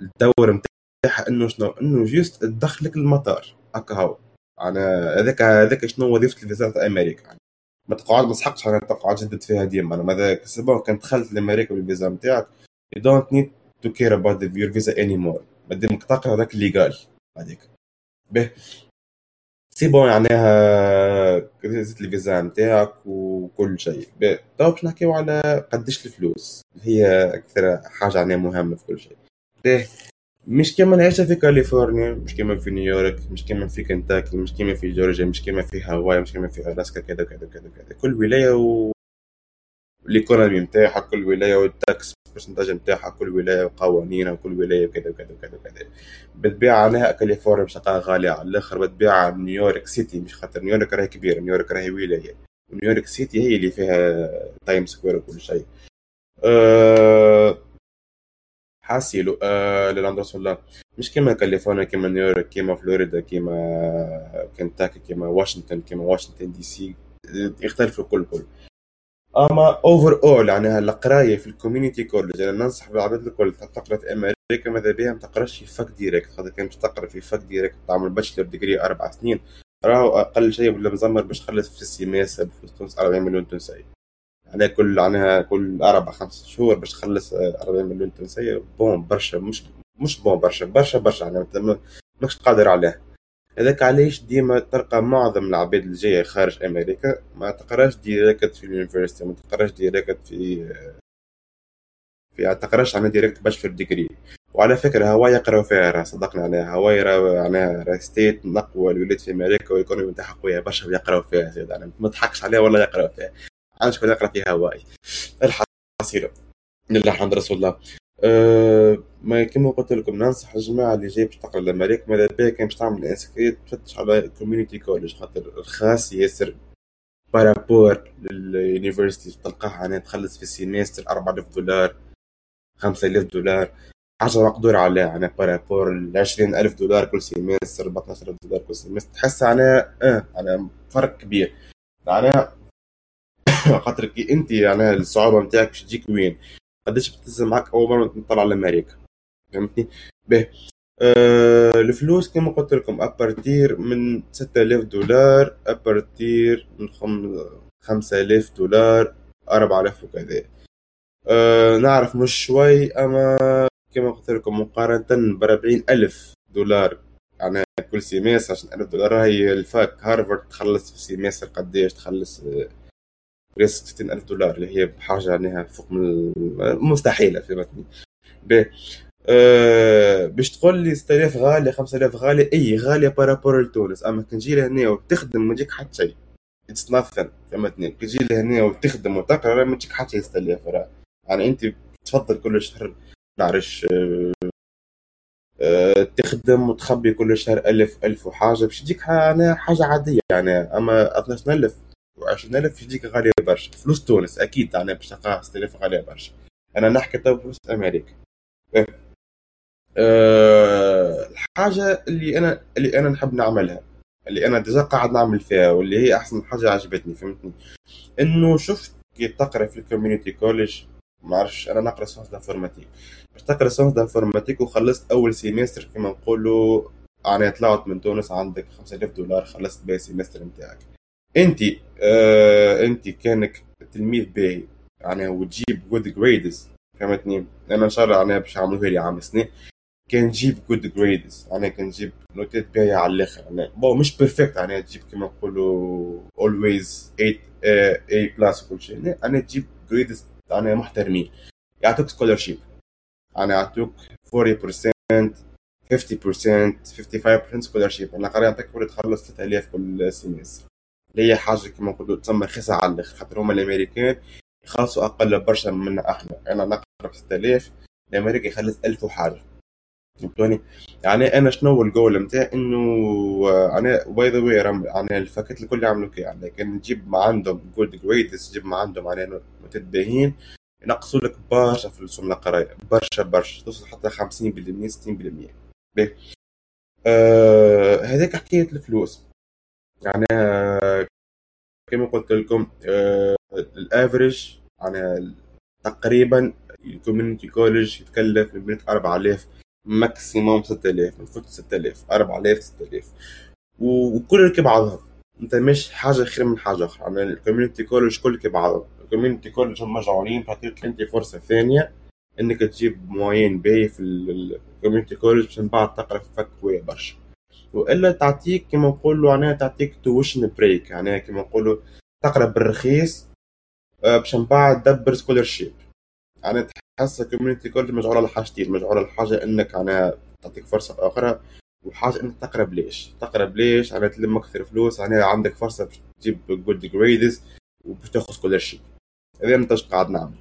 الدور نتاعها إنه شنو؟ إنه juste تدخلك المطار هكا هو. أنا هذاك هذاك شنو وظيفة الفيزا تاع أمريكا. يعني ما تقعد ما تسحقش أنا تقعد جدد فيها ديما. أنا ماذا سبب كان دخلت لأمريكا بالفيزا نتاعك you don't need to care about the, your visa anymore. ما دامك تقرا هذاك légal هذيك. به. c'est bon معناها زدت الفيزا نتاعك وكل شيء. تو باش نحكيو على قديش الفلوس. هي أكثر حاجة يعني مهمة في كل شيء. مش كما نعيشها في كاليفورنيا مش كما في نيويورك مش كما في كنتاكي مش كما في جورجيا مش كما في هاواي مش كما في ألاسكا كذا كذا كذا كذا. كل ولاية و ال economy نتاعها كل ولاية وال tax percentage نتاعها كل ولاية وقوانينها وكل ولاية وكذا وكذا وكذا وكذا. بتبيع عليها كاليفورنيا بشقة غالية على الآخر بتبيع نيويورك سيتي مش خاطر نيويورك راهي كبيرة نيويورك راهي ولاية. نيويورك سيتي هي اللي فيها Times Square وكل شيء. أه حاصيلو أه للاندرس ولا مش كيما كاليفورنيا كيما نيويورك كيما فلوريدا كيما كنتاكي كيما واشنطن كيما واشنطن دي سي. يختلفوا الكل كل أما overall يعني القرايه في ال community college أنا ننصح بالعباد الكل تقرأ في أمريكا ماذا بها ما تقرأش في fac direct خاطر كان باش تقرأ في fac direct تعمل bachelor degree أربع سنين راهو أقل شيء ولا مزمر باش تخلص في ال semester بفلوس تونس 40 مليون تونسي. يعني كل عنها كل أربع خمس شهور باش تخلص 40 مليون تونسية bon برشا مش مش bon برشا برشا برشا يعني ماكش قادر عليه. هذاك علاش ديما تلقى معظم العباد اللي جاية خارج أمريكا؟ ما تقراش direct في ال university ما تقراش direct في في ما تقراش عن direct bachelor degree وعلى فكرة هواي يقراو فيها صدقني عليها. هواي معناها state من اقوى الولايات في أمريكا وال economy نتاعها قوية برشا يقراو فيها زيد. يعني ما تضحكش عليها ولا يقراو فيها. عندك شكون يقرأ فيها هواي؟ الحصيلة. لله حمد رسول الله أه ما كما قلت لكم ننصح الجماعة اللي جاي باش تقرأ لامريكا ماذا بيا؟ كان باش تعمل inscrit تفتش على community college خاطر رخاص ياسر par rapport لل university تلقاها يعني تخلص في ال semester 4000 دولار 5000 دولار حاجة مقدور عليها. يعني par rapport ل 20000 دولار كل semester 14000 دولار كل semester تحس يعني آه يعني فرق كبير. يعني خاطر كي أنت يعني الصعوبة نتاعك باش تجيك وين؟ قداش بتنزل معاك أول مرة نطلع لأمريكا. فهمتني؟ به آه الفلوس كما قلت لكم à partir من 6000 دولار ابارتير من خم... 5000 دولار 4000 وكذا. آه نعرف مش شوي أما كما قلت لكم مقارنة ب 40000 دولار يعني كل semester عشرين 1000 دولار هي ال fac هارفارد تخلص في semester قديش تخلص ريسك 60 ألف دولار اللي هي بحاجة أنها فوق مستحيلة فهمتني أه باش تقول لي 6000 غالية 5000 غالية أي غالية par rapport لتونس. أما كي نجي لهنا وتخدم ما تجيك حتى شيء. it's nothing فهمتني؟ كي تجي لهنا وتخدم وتقرأ ما تجيك حتى شيء 6000 يعني أنت تفضل كل شهر نعرفش أه أه تخدم وتخبي كل شهر ألف ألف وحاجة باش تجيك حاجة عادية يعني. أما 12000 و20000 يجيك غالية برشا. فلوس تونس أكيد يعني باش تلقاها 6000 غالية برشا. أنا نحكي تو فلوس أمريكا. إيه. أه الحاجة اللي أنا اللي أنا نحب نعملها اللي أنا déjà قاعد نعمل فيها واللي هي أحسن حاجة عجبتني فهمتني؟ إنه شفت كي تقرأ في ال community college ما عرفش أنا نقرأ science d'informatique باش تقرأ science d'informatique وخلصت أول semester كما نقولوا يعني طلعت من تونس عندك 5000 دولار خلصت بها ال semester نتاعك. انت آه انت كانك تلميذ باهي يعني وتجيب good grades فهمتني؟ أنا إن شاء الله يعني باش يعملوها لي عام سنة. كان تجيب good grades يعني كان تجيب نوتات باهية على الآخر. يعني bon مش perfect يعني تجيب كما نقولوا always 8 A plus وكل شيء. يعني تجيب grades يعني محترمين. يعطوك scholarship يعني يعطوك 40% 50% 55% scholarship أنا قريت تكبر تخلص 3000 كل semester هي حاجة كما نقولوا تسمى رخيصه على الآخر خاطر هما الأمريكان يخلصوا أقل برشا منا أحنا. أنا نقرا 6000 الأمريكا يخلص 1000 وحاجة. فهمتوني؟ يعني أنا شنو الجول نتاعي إنه أنا by the way يعني الفاكات الكل يعملوا كي يعني كان نجيب ما عندهم good grades نجيب ما عندهم يعني متتباهين ينقصوا لك برشا فلوسهم القراية. برشا برشا. توصل حتى 50% 60% باهي. آه هذاك حكاية الفلوس. يعني كما قلت لكم آه ال average يعني تقريبا ال community college يتكلف من بين 4000 maximum 6000 من فوق 6000 4000 6000 وكل كبعضهم أنت مش حاجة خير من حاجة أخرى. يعني ال community college كل كبعضهم ال community college هم مجعولين تعطيك انت فرصه ثانية إنك تجيب moyenne باهي في ال community college من بعد تقرأ في fac برشا. وإلا تعطيك كما نقولوا معناها تعطيك tuition break يعني كما نقولوا تقرا بالرخيص آه، باش من بعد تدبر scholarship يعني تحس ال community college مجعوله لحاجتين مجعوله لحاجه إنك يعني تعطيك فرصة أخرى وحاجة إنك تقرا بليش تقرا بليش يعني تلم أكثر فلوس يعني عندك فرصة باش تجيب good grades وباش تاخذ scholarship هذا انت قاعد نعمل.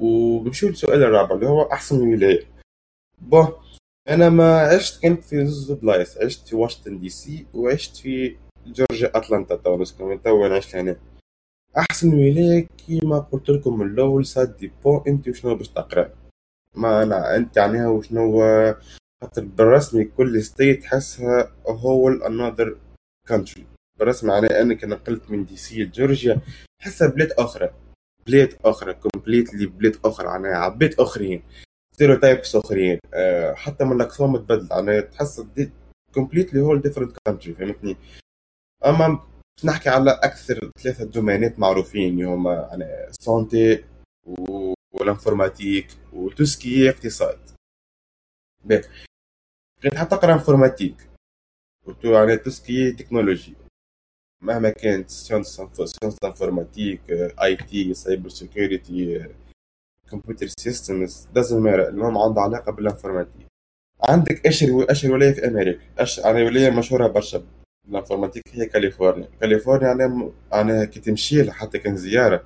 وبنمشي للسؤال الرابع اللي هو أحسن ولايه bon أنا ما عشت كنت في زوز بلايص عشت في واشنطن دي سي وعشت في جورجيا أتلانتا تو نسكن تو عشت هنا. أحسن ولاية كيما قلت لكم من الأول ça dépend أنت شنو باش تقرأ؟ ما أنا أنت يعني وشنو خاطر بالرسمي كل state تحسها هو another country بالرسمي معناه انك نقلت من دي سي لجورجيا حسها بلاد أخرى. بلاد أخرى completely بلاد أخرى يعني عباد آخرين. stereotypes آخرين. أه حتى من الاقسام تبدل. يعني تحس completely whole different country فهمتني؟ أما نحكي على أكثر ثلاثة دومينات معروفين اللي هما يعني سونتي والانفورماتيك وتوسكي اقتصاد. كنت حتقرا informatique يعني tout ce qui technologie مهما كانت science informatique IT cyber security computer systems doesn't matter المهم عنده علاقة بال informatique. عندك اشهر اشهر ولاية في أمريكا. اشهر يعني ولاية مشهورة برشا بال informatique هي كاليفورنيا. كاليفورنيا يعني أنا كي تمشي حتى كان زيارة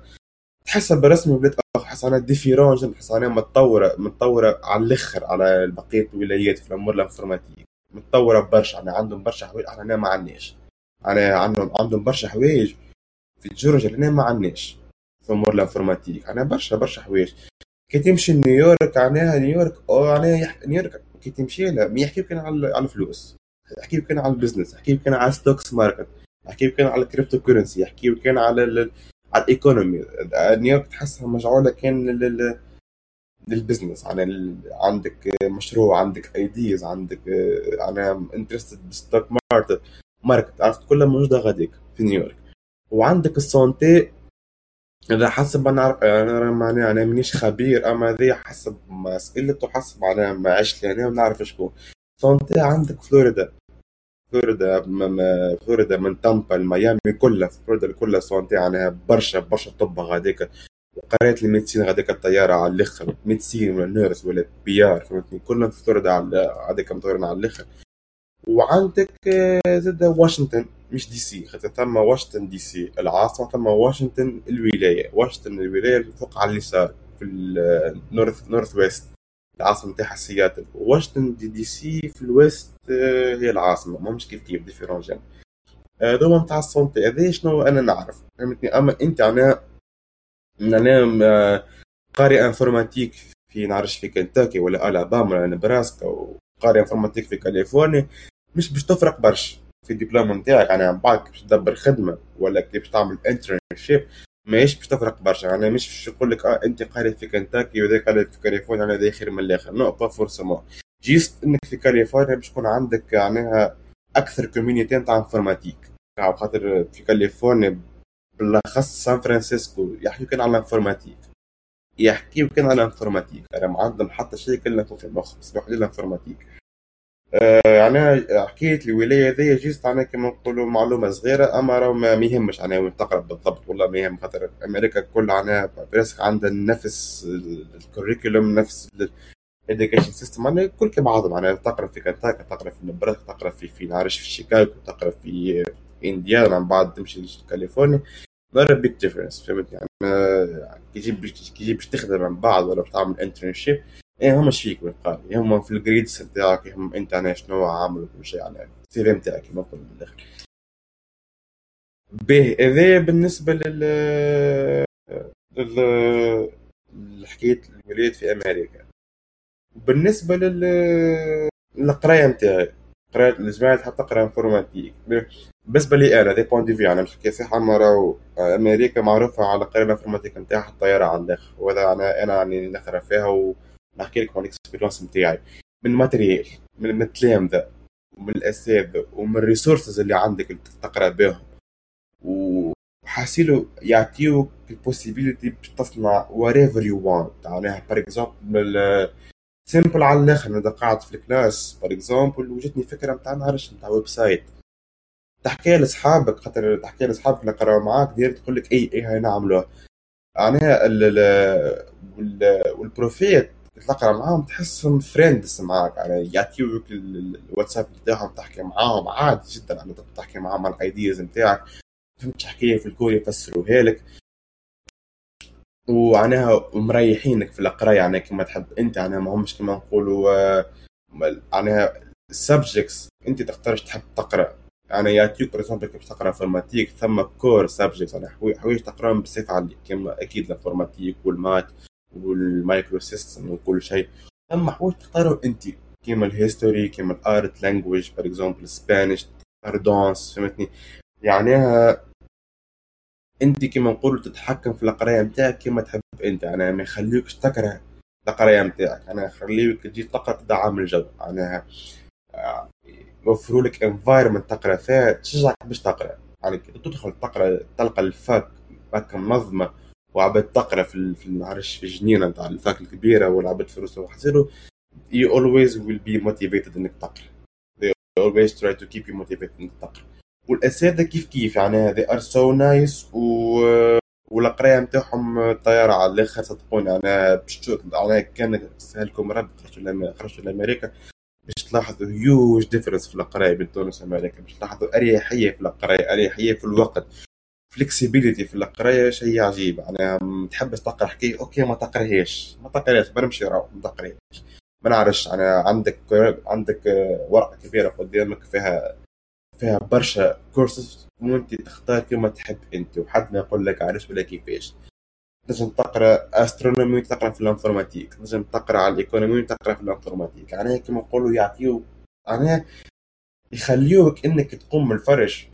تحسها بالرسمي بلاد آخر تحس أنا différent تحس أنا متطوره متطورة على الأخر على بقية الولايات في الأمور ال informatique. متطورة برشا يعني عندهم برشا حوايج إحنا ما عندناش. أنا عندهم عندهم برشا حوايج في جورجيا اللي ما عندناش في امور ال informatique. أنا برشا برشا حوايج كي تمشي نيويورك معناها نيويورك أو معناها نيويورك كي تمشي لها ما يحكي كان على على الفلوس. يحكي كان على ال business يحكي كان على stocks market يحكي كان على ال crypto currency يحكي كان على ال... على ال economy. نيويورك تحسها مجعوله كان لل... لل business. يعني عندك مشروع عندك ideas عندك أنا interested بال stock market market عرفت؟ كلها موجودة غاديك في نيويورك. وعندك ال santé إذا حسب ما نعرف أنا معناها أنا مانيش خبير أما ذي حسب ما سألت حسب معناها ما عشت هنا ونعرف شكون santé عندك فلوريدا. فلوريدا فلوريدا من تامبا لميامي كلها فلوريدا كلها santé يعني برشا برشا طب غاديك قراية ال médecine غاديك الطيارة على الآخر. médecine ولا nurse ولا PR فهمتني؟ كلهم في فلوريدا على هذيك مطورين على الآخر. وعندك آه، زادة واشنطن. مش DC خاطر ثم واشنطن DC. العاصمة ثم واشنطن الولاية. واشنطن الولاية اللي فوق على اليسار في ال north northwest العاصمة نتاعها سياتل. واشنطن D DC في ال west آه، هي العاصمة. ما مش كيف كيف différents genres هذوما نتاع ال santé هذا شنو أنا نعرف. فهمتني؟ أما أنت أنا أنا قارئ informatique في نعرفش في كنتاكي ولا الاباما ولا نبراسكا وقارئ informatique في كاليفورنيا مش باش تفرق برشا. في الدبلوم نتاعك يعني من بعد باش تدبر خدمة ولا كيف باش تعمل internship ماهيش باش تفرق برشا. يعني مش باش يقول لك آه أنت قاري في كنتاكي وذا قاري في كاليفورنيا أنا ذا خير من الآخر. non pas forcément juste إنك في كاليفورنيا باش يكون عندك معناها أكثر community نتاع informatique خاطر في كاليفورنيا بالأخص سان فرانسيسكو يحكيو كان على informatique يحكيو كان على informatique أنا ما عندهم حتى شيء كله في المخ بس بيحكوا لي informatique آه يعني حكايه الولاية ذي juste أنا كما نقولوا معلومة صغيرة أما راه ما يهمش أنا وين تقرا بالضبط والله ما يهم خاطر أمريكا كل عناها presque عندها نفس ال curriculum نفس ال education system معناها كل كبعضهم معناها تقرأ في كنتاكي تقرأ في نبراسكا تقرأ في في نعرفش في شيكاغو تقرأ في انديانا من بعد تمشي لكاليفورنيا. A big difference فهمت؟ يعني كي تجيب باش تخدم من بعد ولا تعمل internship إيه هم إيش فيك بالقال هم في ال grades نتاعك هم انت أنا شنو عامل وكل شيء يعني ال CV نتاعك كيما نقول بالاخر به هذا بالنسبة لل لل حكايه الولايات في أمريكا. بالنسبة لل القرايه نتاعي قراية الجماعة حتى تقرا informatique. بالنسبة لي أنا de point de vue أنا نحكي صحيح راهو أمريكا معروفة على قراية ال informatique نتاعها الطيارة على الآخر. وهذا أنا أنا يعني نقرأ فيها ونحكي لكم عن ال expérience نتاعي من ال matériel من التلامذه ومن الاساتذه ومن ال resources اللي عندك اللي تقرأ بهم وحاسيلو يعطيوك ال possibilité باش تصنع whatever you want. معناها par exemple simple على الآخر أنا قاعد في ال class. par exemple وجتني فكرة نتاع نعرفش نتاع website تحكيها لأصحابك خاطر تحكيها لأصحابك اللي قراو معاك دير تقول لك إي إي هاي نعملوها. معناها وال profs تقرا معاهم تحسهم friends معاك. يعني يعطيوك الواتساب نتاعهم تحكي معاهم عادي جدا. يعني تحكي معاهم على ال ideas نتاعك فهمت حكايه في ال cours يفسروها لك. وعناها مريحينك في القرايه يعني كما تحب أنت يعني ما همش كما نقولوا معناها ال subjects أنت تختار تحب تقرأ. يعني يعطيك par exemple تقرأ informatique ثم core subjects يعني حوايج تقراهم بصفة عالية. كما أكيد ال informatique وال maths وال micro system وكل شيء. ثم حوايج تختارهم أنت. كيما ال history كيما ال art language par exemple Spanish dance فهمتني؟ يعنيها أنت كما نقولوا تتحكم في القرايه نتاعك كما تحب أنت. يعني ما يخليوكش تكره القرايه نتاعك أنا يخليوك تجي تقرأ تعمل الجو. معناها يعني يوفروا لك environment تقرأ فيها تشجعك باش تقرأ. يعني تدخل تقرأ تلقى ال fac fac منظمه وعبد تقرأ في في نعرفش في الجنينة نتاع ال fac الكبيرة والعبد في روسيا وحاسيلو you always will be motivated إنك تقرأ. They always try to keep you motivated إنك تقرأ. والأساتذة كيف كيف يعني they are so nice و والقراية نتاعهم طيارة على الآخر صدقوني. أنا باش أنا كان سهلكم ربي خرجت خرجت لأمريكا باش تلاحظوا huge difference في القراية بين تونس وأمريكا. باش تلاحظوا أريحية في القراية أريحية في الوقت. flexibility في القراية شيء عجيب. أنا تحب تقرأ حكايه okay ما تقراهاش ما تقراهاش برمشي راهو ما تقراهاش ما نعرفش أنا عندك عندك ورقة كبيرة قدامك فيها فيها برشا كورسز وانت تختار كما تحب أنت. وحد ما يقول لك علاش ولا كيفاش. تنجم تقرأ astronomy تقرأ في ال informatique. تنجم تقرأ على ال economy تقرأ في ال informatique. يعني كما نقولوا يعطيو يعني يخليوك إنك تقوم من الفرش.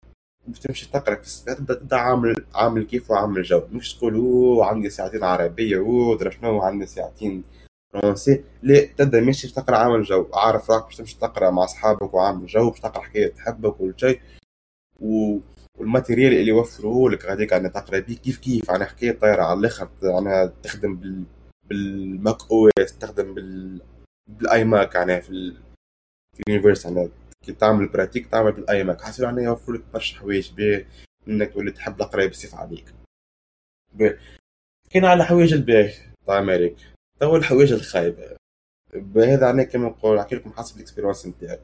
باش تمشي تقرأ في الصباح تبدا عامل عامل كيف وعامل جو. مش تقول عندي ساعتين عربية أو درا شنو عندي ساعتين فرونسي لا تبدأ ماشي تقرأ عامل جو. عارف راك باش تمشي تقرأ مع أصحابك وعامل جو باش تقرأ حكاية تحبك وكل شيء و... وال matériel اللي يوفروه لك غاديك أنا تقرأ بيه كيف كيف؟ أنا حكاية طايرة على الآخر أنا تخدم بال... بال Mac OS تخدم بال بال iMac يعني في ال... في ال university أنا كي تعمل pratique تعمل بال iMac حاسيلو أنا يوفروا لك برشا حوايج بيه إنك تولي تحب القرايه بالسيف عليك. كاين على حوايج الباهي تاع أمريكا. تو الحوايج الخايبة. بهذا أنا كما نقول نحكي لكم حسب ال expérience نتاعي.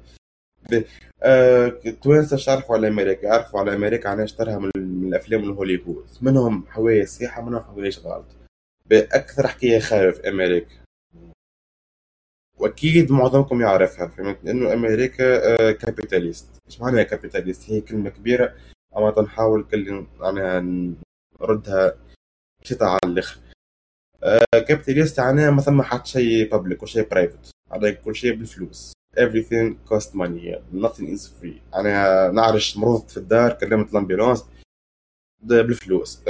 التوانسه آه، يعرفوا على أمريكا؟ يعرفوا على أمريكا أنا أكثرها من, من الأفلام الهوليوود. منهم حوايج صحيحة منهم حوايج غلط. باكثر حكاية خايبة في أمريكا. واكيد معظمكم يعرفها فهمت؟ لأنه أمريكا capitalist آه، إيش معناها capitalist هي كلمة كبيرة أما تنحاول كل يعني نردها بسيطه على الآخر capitalist معناها ما ثم حتى شيء public وشيء private عليك كل شيء بالفلوس. Everything cost money. Nothing is free. أنا نعرش مرضت في الدار كلمت ال ambulance بالفلوس.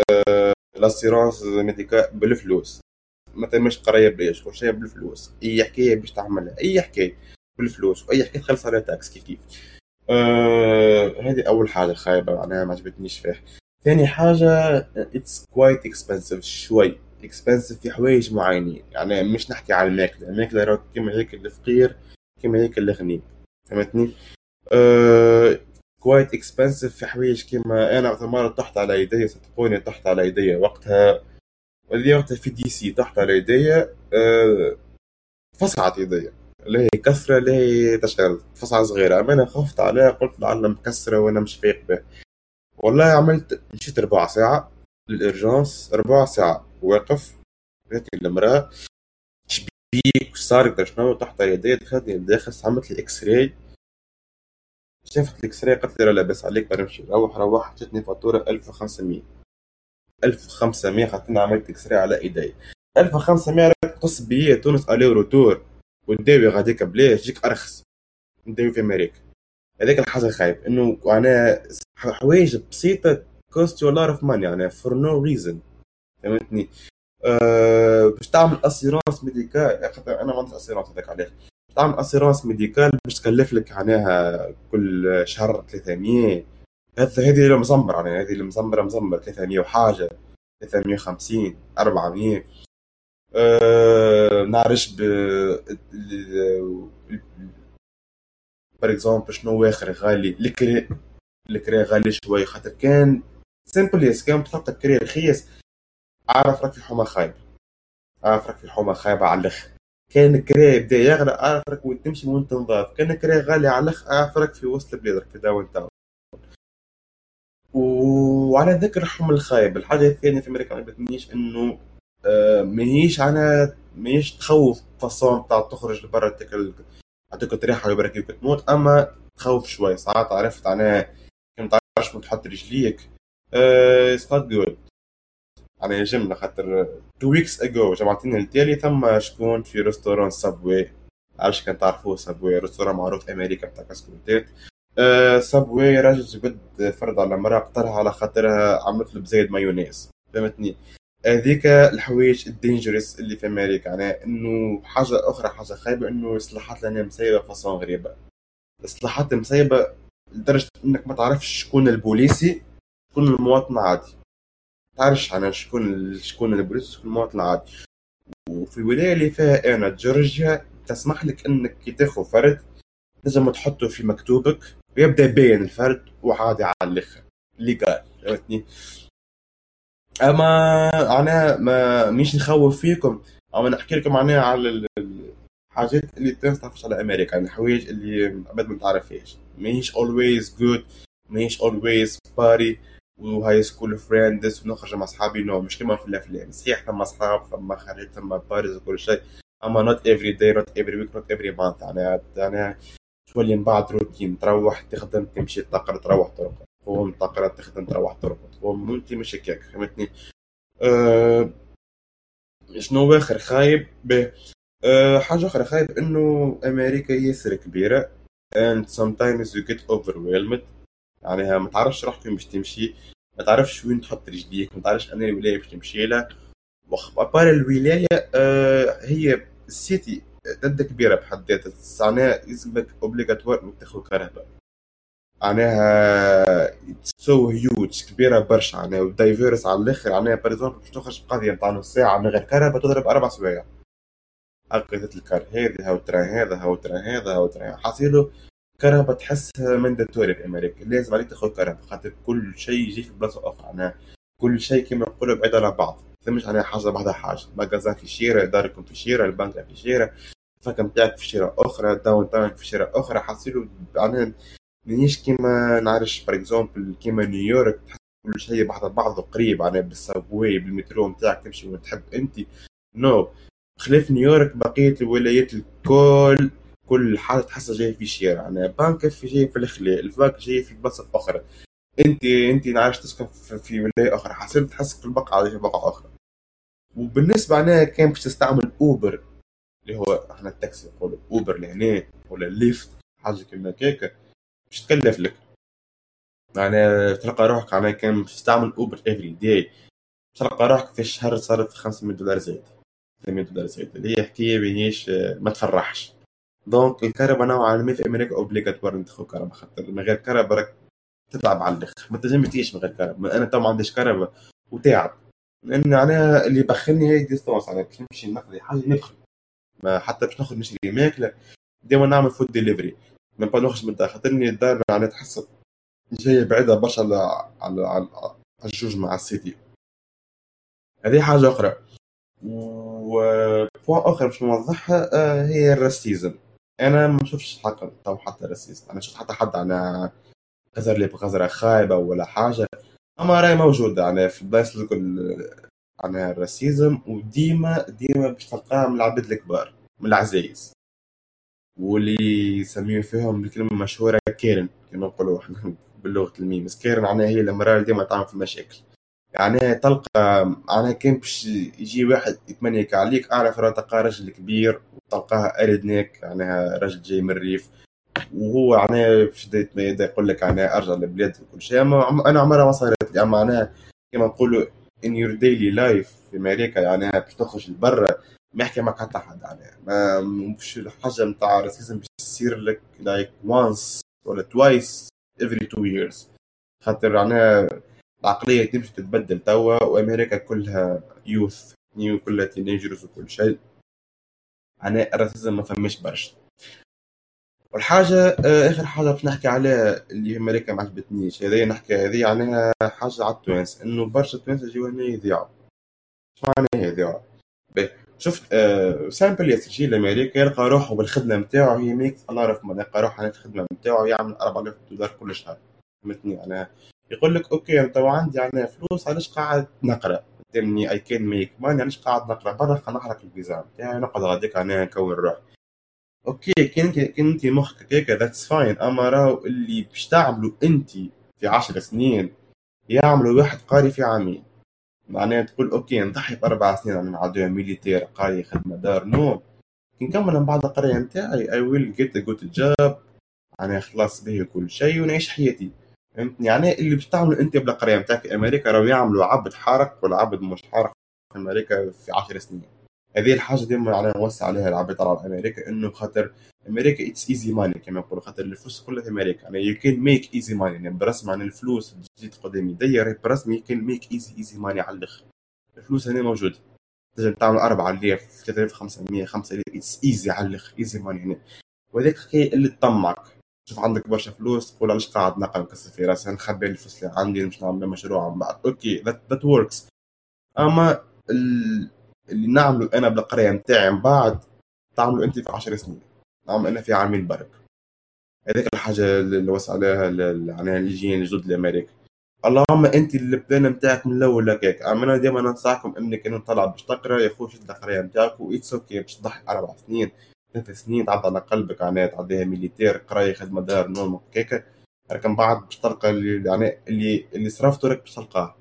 l'assurance médicale بالفلوس. ما تمش قراية بلاش كل شيء بالفلوس. أي حكاية باش تعملها أي حكاية بالفلوس وأي حكاية تخلص عليها tax كيف كيف. آه هذه أول حاجة خايبة معناها ما عجبتنيش فيها. ثاني حاجة it's quite expensive شوي expensive في حوايج معينين. يعني مش نحكي على الماكلة الماكلة كيما هيك الفقير كيما هيك الغني. فهمتني؟ quite uh, expensive في حوايج كيما أنا مرة طحت على يدي صدقوني طحت على يدي وقتها. وقتها في DC طحت على يدي uh, فصعت يدي. اللي هي كسرة اللي هي تشعر فصعة صغيرة. أما أنا خفت عليها قلت لعل مكسرة وأنا مش فايق بها. والله عملت مشيت ربع ساعة لل urgence ربع ساعة واقف. هيك المرأة بيك؟ صار؟ شنو؟ طحت يدي دخلت للداخل عملت لي X-ray شافت ال X-ray قالت لي لا لاباس عليك بنمشي روح روح جتني فاتورة 1500 1500 خاطر عملت X-ray على إيدي. 1500 تقص بيا تونس aller-retour ونداوي غاديك بلاش تجيك أرخص نداوي في أمريكا. هذيك الحاجة خايب إنه أنا حوايج بسيطة cost you a lot of money يعني for no reason فهمتني؟ أه باش تعمل assurance médicale أنا ما عنديش assurance هذاك علاش تعمل اسيرونس ميديكال باش تكلف لك معناها كل شهر 300 هذا هذه اللي مزمر يعني هذه اللي مزمره مزمر 300 وحاجة 350 400 أه نعرفش ب بار اكزومبل شنو اخر غالي؟ الكري الكري غالي شوي خاطر كان سيمبل يس كان بتحط الكري رخيص. أعرف راك في حومه خايبه أعرف راك في حومه خايبة على الآخر كان الكري يبدأ يغلى أعرف راك وين تمشي وين تنضاف كان الكري غالي على الآخر أعرف راك في وسط البلاد في downtown. وعلى ذكر الحوم الخايب الحاجة الثانية في أمريكا ما عجبتنيش إنه آه ماهيش أنا ماهيش تخوف façon تاع تخرج لبرا تاكل تعطيك ريحة ويا بارك فيك تموت أما تخوف شوي ساعات عرفت أنا ما تعرفش وين تحط رجليك. It's not good يعني جمله خاطر two weeks ago جمعتين التالي ثم شكون في restaurant Subway عارفش كان تعرفوه؟ Subway restaurant معروف أمريكا بتاع كاسكروتات أه Subway راجل جبد فرد على مرأة قتلها على خاطرها عملت له بالزايد مايونيز. فهمتني؟ هذيك الحوايج ال dangerous اللي في أمريكا يعني إنه حاجة أخرى حاجة خايبة إنه السلاحات لنا مسيبة façon غريبة. السلاحات مسيبة لدرجة إنك ما تعرفش شكون البوليسي شكون المواطن عادي تعرفش أنا شكون شكون البوليسي شكون المواطن عادي وفي الولاية اللي فيها أنا جورجيا تسمح لك إنك كي تاخذ فرد لازم تحطه في مكتوبك. ويبدا يبين الفرد وعادي الآخر légal فهمتني أما أنا ما مش نخوف فيكم. أو نحكي لكم معناها على الحاجات اللي تتعرفش على أمريكا يعني الحوايج اللي ما تعرفهاش ماهيش always good ماهيش always party و high school friends ونخرج مع أصحابي no مش كما في الأفلام. صحيح ثم أصحاب ثم خارج ثم parties وكل شيء أما not every day not every week not every month يعني يعني تولي من بعد روتين تروح تخدم تمشي تقرا تروح ترقد تقوم تقرا تخدم تروح ترقد تقوم انت مش هكاك فهمتني؟ أه شنو آخر خايب؟ به أه حاجة أخرى خايب إنه أمريكا ياسر كبيرة and sometimes you get overwhelmed. يعني ما تعرفش روحك وين باش تمشي ما تعرفش وين تحط رجليك ما تعرفش أنا الولاية باش تمشي لها. و à part الولاية أه هي ال city قد كبيرة بحد ذاتها معناها يلزمك obligatoire إنك تاخذ كرهبة. معناها so huge كبيرة برشا معناها و diverse على الآخر معناها exemple باش تخرج بقضية نتاع نص ساعة من غير كرهبة تضرب أربع سوايع. هكا ال car هذه هاو train هذا هاو train هذا هاو train حاصيله كرهبة تحسها mandatory في أمريكا. لازم عليك تاخذ كرهبة خاطر كل شيء يجي في بلاصة أخرى معناها كل شيء كما نقولوا بعيد على بعض. فمش معناها حاجة بعدها حاجة. magasin في شيرة داركم في شيرة البنك في شيرة. ال fac نتاعك في شيره أخرى downtown في شيره أخرى. حاصيله معناها مانيش كيما نعرفش par exemple كيما نيويورك. تحس كل شيء بعد بعضه قريب معناها بال subway بالمترو نتاعك تمشي وين تحب أنت. no no. خلاف نيويورك بقية الولايات الكل كل حاجة تحسها جاية في شارع يعني بانك في جاي في الخلاء ال fac جاي في بلاصة أخرى. أنت أنت نعرفش تسكن في ولاية أخرى. حسيت تحسك في البقعه في بقعة أخرى. وبالنسبة أنا كان باش تستعمل Uber اللي هو إحنا التاكسي نقول Uber لهنا ولا Lyft حاجة كيما هكاك. باش تكلف لك. يعني تلقى روحك يعني كان باش تستعمل Uber every day تلقى روحك في الشهر صارت 500 دولار زايد. 800 دولار زايد. اللي هي حكاية ماهيش ما تفرحش. donc الكرهبة نوعا ما في أمريكا obligatoire ندخل كرهبة خاطر من غير كرهبة راك تتعب على الآخر ما تنجم تعيش من غير كرهبة. أنا تو ما عنديش كرهبة وتعب لأن معناها اللي بخلني هي distance أنا باش نمشي نقضي حاجة ندخل ما حتى باش نخرج نشري ماكله ديما نعمل food delivery ما نخرج من الدار خاطرني الدار يعني تحس جاية بعيدة برشا على على الجوج مع ال city. هذه حاجة أخرى. و point أخر باش نوضحها آه، هي ال racisme. أنا ما شفتش حق تو حتى raciste. أنا شفت حتى حد على غزر لي بغزرة خايبة ولا حاجة. أما راهي موجودة يعني في البلايص الكل يعني ال racisme وديما ديما باش تلقاها من العباد الكبار من العزايز. واللي يسميو فيهم الكلمة المشهورة Karen كما نقولوا إحنا بلغة ال memes Karen معناها هي المرأة اللي ديما تعمل في المشاكل يعني تلقى يعني كان باش يجي واحد يتمنيك عليك أعرف راه تلقى رجل كبير وتلقاها redneck يعني رجل جاي من الريف. وهو يعني باش يقول لك يعني أرجع للبلاد وكل شيء. أنا عمرها ما صارت لي. معناها كما نقولوا in your daily life في أمريكا يعني باش تخرج لبرا ما يحكي معك حتى حد عليها. ما مش الحاجة نتاع ال racisme باش تصير لك like once ولا twice every two years. خاطر يعني العقلية تمشي تتبدل توا وأمريكا كلها youth new كلها teenagers وكل شيء. يعني ال racisme ما فماش برشا. والحاجة آه، آخر حاجة باش نحكي عليها اللي أمريكا ما عجبتنيش هذه نحكي هذه يعني حاجة على التوانس إنه برشا التوانس يجيو هنا يضيعوا اش معناها يضيعوا شفت آه simple يجي لأمريكا يلقى روحه بالخدمة نتاعو هي ميك الله يعرف يلقى روحه في الخدمة نتاعو يعمل 4000 دولار كل شهر. فهمتني؟ يعني يقول لك okay انت عندي يعني فلوس علاش قاعد نقرأ؟ تمني I can make money علاش قاعد نقرأ؟ برا نحرك الفيزا نتاعي نقعد غاديك أنا نكون روحي. okay كان انت مخك هيك that's fine أما راهو اللي باش تعملوا انت في عشر سنين يعملوا واحد قاري في عامين. معناها تقول okay نضحي بأربع سنين أنا نعديها militaire قراية خدمة دار نوم. كي نكمل من بعد القراية نتاعي. I will get a good job يعني خلاص به كل شيء ونعيش حياتي. فهمتني؟ يعني اللي باش تعملوا انت بالقراية نتاعك في أمريكا راهو يعملوا عبد حارق ولا عبد مش حارق في أمريكا في عشر سنين. هذه الحاجة ديما يعني نوسع عليها العباد على أمريكا إنه خاطر أمريكا it's easy money كما يقولوا خاطر الفلوس كلها في أمريكا. يعني you can make easy money يعني برسم عن الفلوس جديد قدام يدي برسم you can make easy easy money على الآخر. الفلوس هنا موجودة. تنجم تعمل 4000 3500 5000 it's easy على الآخر easy money هنا. وهذاك الحكاية اللي تطمعك. شوف عندك برشا فلوس تقول علاش قاعد نقرا نكسر في راسي نخبي الفلوس اللي عندي مش نعمل مشروع من بعد okay that works أما. اللي نعمله أنا بالقرايه نتاعي من بعد تعملوا أنت في 10 سنين. نعمل أنا في عامين برك. هذيك الحاجة اللي وسع عليها يعني اللي جايين الجدد لامريكا اللهم أنت ال plan نتاعك من الأول هكاك أنا ديما ننصحكم انك أنت طلع باش تقرأ يا خويا شد القرايه نتاعك و it's okay باش تضحي أربع سنين ثلاث سنين تعدى على قلبك يعني تعديها militaire قراية خدمة دار نوم هكاك. لكن بعد باش تلقى اللي يعني اللي اللي صرفته راك باش تلقاه.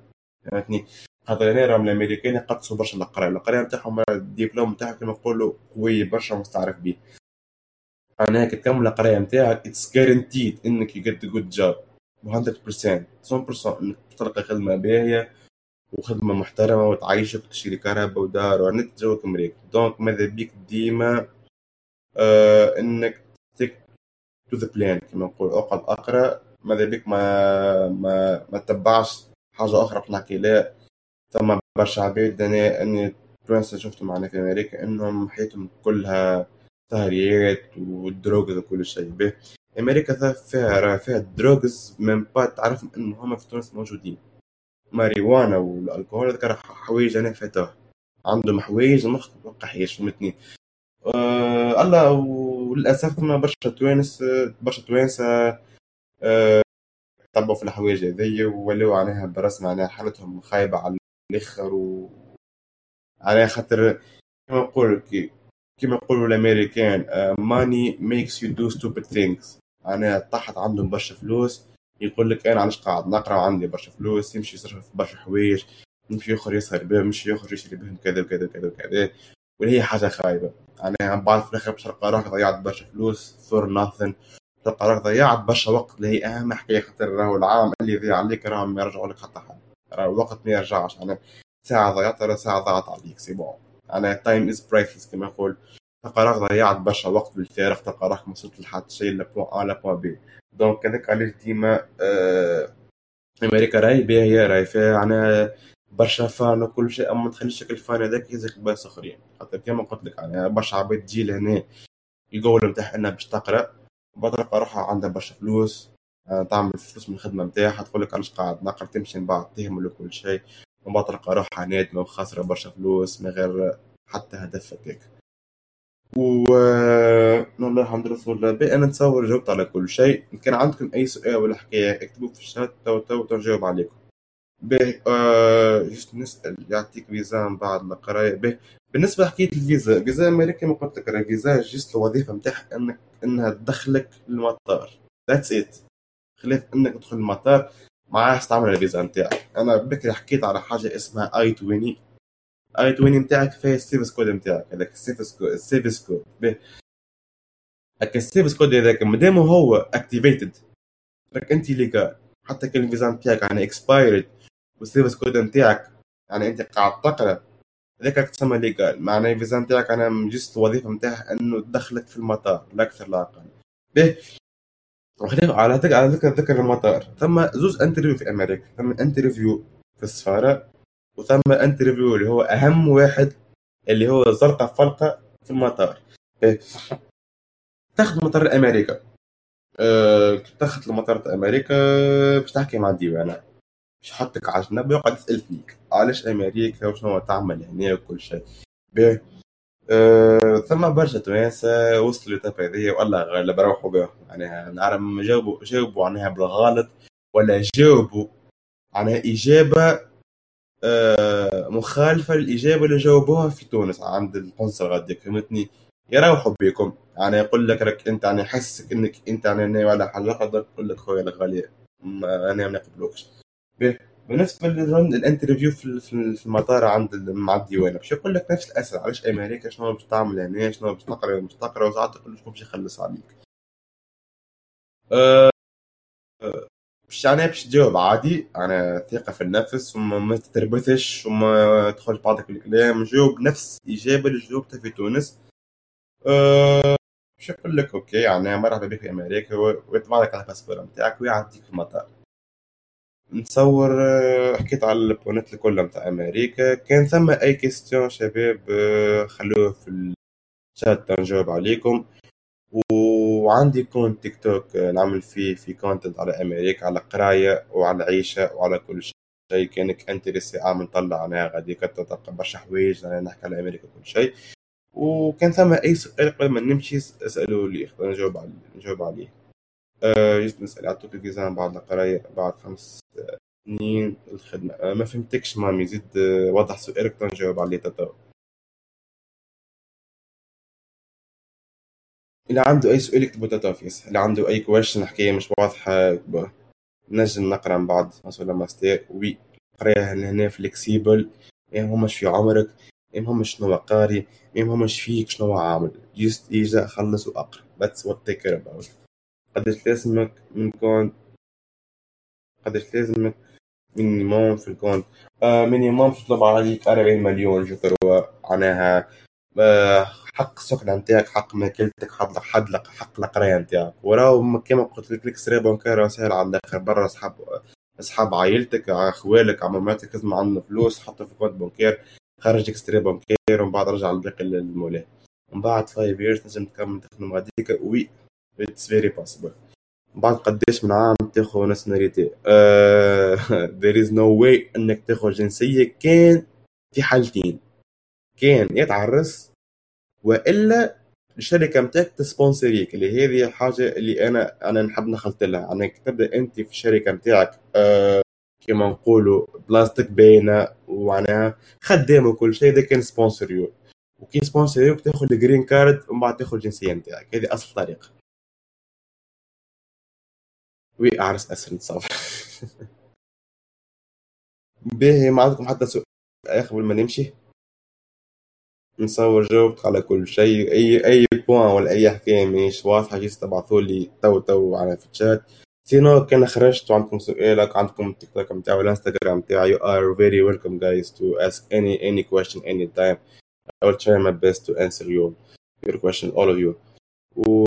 فهمتني؟ خاطر هنا راهم الامريكان يقدسوا برشا القرايه القرايه نتاعهم الدبلوم نتاعهم كما نقولوا قوي برشا مستعرف به. أنا كي تكمل القرايه نتاعك it's guaranteed إنك you good job 100% 100% إنك تلقى خدمة باهية وخدمة محترمة وتعيشك وتشتري كرهبة ودار وانت جوك مريقل donc ماذا بيك ديما؟ آه إنك stick to the plan كما نقول. اقعد أقرأ ماذا بيك؟ ما ما ما تتبعش حاجة أخرى بنحكي لا. ثم برشا عباد أنا أني توانسة شفتهم معنا في أمريكا إنهم حياتهم كلها سهريات ودروجز وكل شيء. به أمريكا فيها فيها دروجز من با تعرف إنه هما في تونس موجودين. ماريوانا والألكوهول هذاك حوايج أنا فاتوها عندهم حوايج المخ حيش فهمتني أه الله وللأسف ثم برشا توانس برشا توانسة أه تبعوا في الحوايج هذي ولاو عليها برسم عليها حالتهم خايبة على الآخر و على خاطر كما نقول كما يقولوا الأمريكان money makes you do stupid things أنا طاحت عندهم برشا فلوس يقول لك أنا علاش قاعد نقرأ وعندي برشا فلوس يمشي يصرف في برشا حوايج يمشي يخرج يسهر بهم يمشي يخرج يشري بهم كذا وكذا وكذا وكذا. واللي هي حاجة خايبة. أنا بعد في الآخر تلقى روحك ضيعت برشا فلوس for nothing تلقى روحك ضيعت برشا وقت اللي هي أهم حكاية خاطر راهو العام اللي يضيع عليك راهم ما يرجعوا لك حتى حد راه الوقت ما يرجعش أنا ساعة ضيعتها راه ساعة ضاعت عليك c'est bon. أنا time is priceless كما نقول. تلقى راك ضيعت برشا وقت بالفارغ تلقى راك ما وصلت لحد شيء le point A le point B donc هذاك علاش ديما آه أمريكا راهي باهية راهي فيها أنا برشا fun وكل شيء أما ما تخليش ال fun هذاك يهزك بلايص آخرين. خاطر كيما قلت لك أنا برشا عباد تجي لهنا الجول نتاعها إنها باش تقرأ بعد تلقى روحها عندها برشا فلوس. آه، تعمل فلوس من الخدمة نتاعها تقول لك علاش قاعد نقرا تمشي من بعد تهمل وكل شيء ومن بعد تلقى روحها نادمة وخاسره برشا فلوس من غير حتى هدف هكاك. و والله الحمد لله رسول أنا نتصور جاوبت على كل شيء. إن كان عندكم أي سؤال ولا حكاية اكتبوا في الشات توتو تنجاوب عليكم. به آه just نسأل يعطيك فيزا من بعد القرايه به بالنسبة لحكاية الفيزا فيزا أمريكا كما قلت لك الفيزا just الوظيفة نتاعها إنك إنها تدخلك للمطار. that's it خلاف إنك تدخل المطار معاه استعمل الفيزا نتاعك. أنا بكري حكيت على حاجة اسمها I-20 I-20 نتاعك فيها ال service code نتاعك هذاك ال service code ال service code. هكا ال service code هذاك مادام هو activated راك أنت légal حتى كان الفيزا نتاعك يعني expired وال service code نتاعك يعني أنت قاعد تقرأ هذاك تسمى légal معناها الفيزا نتاعك أنا just الوظيفة نتاعها إنه تدخلك في المطار لا أكثر لا أقل. به على ذكر على ذكر ذكر المطار. ثم زوز interview في أمريكا ثم interview في السفارة وثم interview اللي هو أهم واحد اللي هو زرقاء فلقه في المطار. تاخذ مطار أمريكا. أه تاخذ لمطار أمريكا باش تحكي مع الديوانه باش يحطك على جنب ويقعد يسأل فيك. علاش أمريكا؟ وشنو تعمل هنا وكل شيء. أه ثم برشا توانسة وصلوا لتاب هذيا والله غالب روحوا بها يعني نعرف جاوبوا جاوبوا عنها بالغلط ولا جاوبوا عنها إجابة أه مخالفة للإجابة اللي جاوبوها في تونس عند القنصل غاديك فهمتني؟ يروحوا بيكم يعني يقول لك رك أنت يعني حسك إنك أنت يعني ولا حاجة قدر تقول لك خويا الغالي أنا ما نقبلوكش بالنسبة لل interview في المطار عند مع الديوانه باش يقول لك نفس الأسئلة علاش أمريكا شنو باش تعمل هنا شنو باش تقرا مش تقرا وساعات يقول لك شنو باش يخلص عليك. أه باش يعني باش تجاوب عادي أنا ثقة في النفس وما تتربثش وما تدخلش بعضك الكلام جاوب نفس الاجابه اللي جاوبتها في تونس. أه باش يقول لك okay يعني مرحبا بك في أمريكا ويطبع لك على ال passeport نتاعك ويعديك في المطار. نتصور آه، حكيت على ال points الكل نتاع أمريكا. كان ثم أي question شباب آه، خلوه في الشات نجاوب عليكم. وعندي compte تيك توك آه، نعمل فيه في content على أمريكا على قراية وعلى عيشة وعلى كل شيء. كانك intéressé عام نطلع عنها غادي تلقى برشا حوايج نحكي على أمريكا كل شيء. وكان ثم أي سؤال قبل ما نمشي اسألوا لي نجاوب عليه نجاوب عليه. آه just نسأل عطوك الفيزا بعد القراية بعد خمس سنين الخدمة. آه ما فهمتكش مامي زيد آه وضح سؤالك تنجاوب عليه تتو اللي عنده أي سؤال يكتبوا تتو فيس اللي عنده أي question حكاية مش واضحة نجم نقرأ من بعد. مثلا master. oui قراية هنا flexible ما همش في عمرك. ما يهمش شنو قاري. ما يهمش فيك شنو عامل. just اجا خلص وأقرأ. That's what they care about. قداش لازمك من compte قداش لازمك minimum في ال compte آه minimum تطلب عليك 40 مليون كروا معناها. آه حق السكنة نتاعك حق ماكلتك حق حق حق القراية نتاعك. وراو كيما قلت لك ال extrait bancaire سهل على الآخر. برا اصحاب أصحاب عائلتك أخوالك عماماتك لازم عندنا فلوس حطوا في compte bancaire خرج extrait bancaire ومن بعد رجع الباقي للمولاه من بعد 5 years تنجم تكمل تخدم غاديك. oui it's very possible بعد قداش من عام تاخذ nationalité there is no way إنك تاخذ جنسية. كان في حالتين. كان يتعرس وإلا الشركة نتاعك ت sponsor يك اللي هذه الحاجة اللي أنا أنا نحب نخلط لها. أنك تبدأ أنت في الشركة نتاعك أه كما نقولوا بلاستيك باينة ومعناها خدام وكل شيء. اذا كان سبونسر يو وكي سبونسر يو تاخذ الجرين كارد ومن بعد تاخذ الجنسية نتاعك هذه أصل طريقه وي اعرس اسر نتصور باهي ما عندكم حتى سؤال قبل ما نمشي؟ نصور جاوبت على كل شيء. أي أي بوان ولا أي حكاية مش واضحة جيت تبعثوا لي تو تو على في الشات. sinon كان خرجت وعندكم سؤالك عندكم التيك توك نتاعي والانستغرام نتاعي you are very welcome guys to ask any any question anytime. I will try my best to answer you your question all of you. و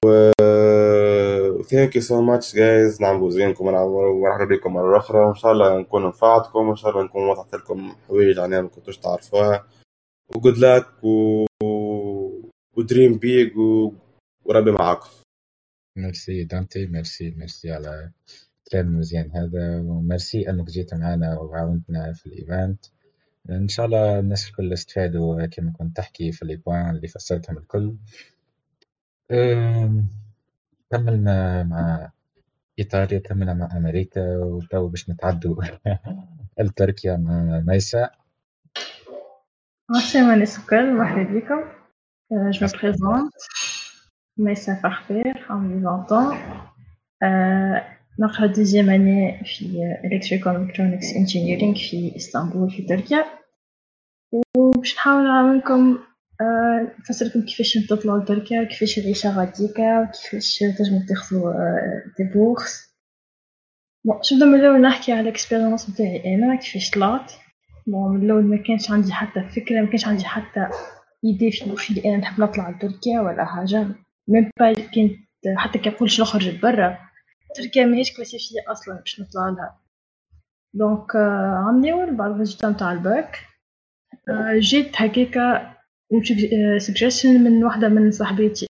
thank you so much guys نعملوا زينكم ونعملوا بكم مرة أخرى. وإن شاء الله نكون نفعتكم وإن شاء الله نكون وضحت لكم حوايج عنها ما كنتوش تعرفوها. و good luck و... و dream big و... وربي معاكم. ميرسي دانتي merci merci على الكلام المزيان هذا. وميرسي أنك جيت معنا وعاونتنا في ال event. إن شاء الله الناس الكل استفادوا كما كنت تحكي في ال points اللي فسرتهم الكل. كملنا مع إيطاليا كملنا مع أمريكا وتو باش نتعدوا لتركيا مع ميسا. Merci الكل مرحبا بكم je me présente. ميسا فخبير عمري 20 ans. نقرا deuxième année في electrical electronics engineering في اسطنبول في تركيا وباش نحاول نعاونكم نفسر لكم كيفاش تطلعوا لتركيا؟ كيفاش العيشة غاديكا؟ وكيفاش تنجمو تاخدو des bourses bon شنبدا من الأول نحكي على ال expérience نتاعي أنا كيفاش طلعت. bon من الأول ما كانش عندي حتى فكرة ما كانش عندي حتى idée في اللي أنا نحب نطلع لتركيا ولا حاجة. même pas كنت حتى كي نقول نخرج لبرا تركيا ماهيش classifiée أصلا باش نطلع لها. donc عام الأول بعد ال résultat نتاع الباك جيت هكاكا سجشن من واحدة من صاحباتي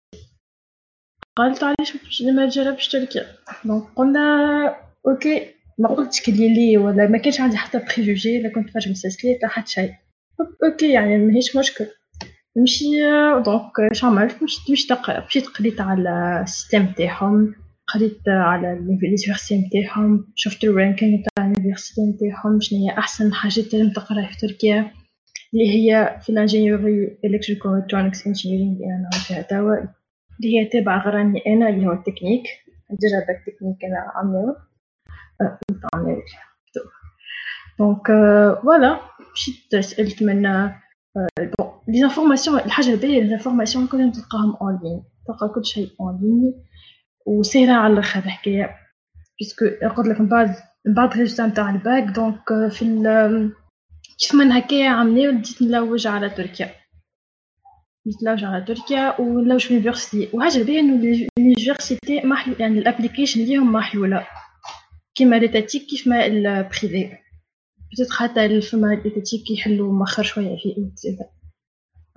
قالت علاش ما تجربش تركيا donc قلنا okay ما قلتش كلي لي ولا ما كانش عندي حتى préjugé لا كنت فاش مستسلي لا حتى شيء okay يعني ماهيش مشكل. نمشي donc اش عملت؟ مشيت مشيت تقرا مشيت قريت على ال système تاعهم قريت على ال université نتاعهم شفت ال ranking تاع ال université نتاعهم شنو هي أحسن حاجات اللي تقراها في تركيا. اللي هي في ال ingénierie electrical electronics engineering اللي أنا فيها توا اللي هي تابعة غراني أنا اللي هو التكنيك. هذا التكنيك أنا عامله عامله donc voilà مشيت سألت من bon les informations الحاجة الباهيه les informations كلهم تلقاهم en ligne تلقى كل شيء en ligne وسهله على الآخر الحكاية. puisque قلت لك من بعد من بعد ال résultat نتاع ال bac donc في كيف من هكايا عملي بديت نلوج على تركيا. بديت نلوج على تركيا ونلوج في ال université وحاجه باهيه انه ال université محلول يعني ال application ليهم محلوله كيما l'étatique كيف ما ال privé بتت حتى فما l'étatique يحلوا مخر شوية في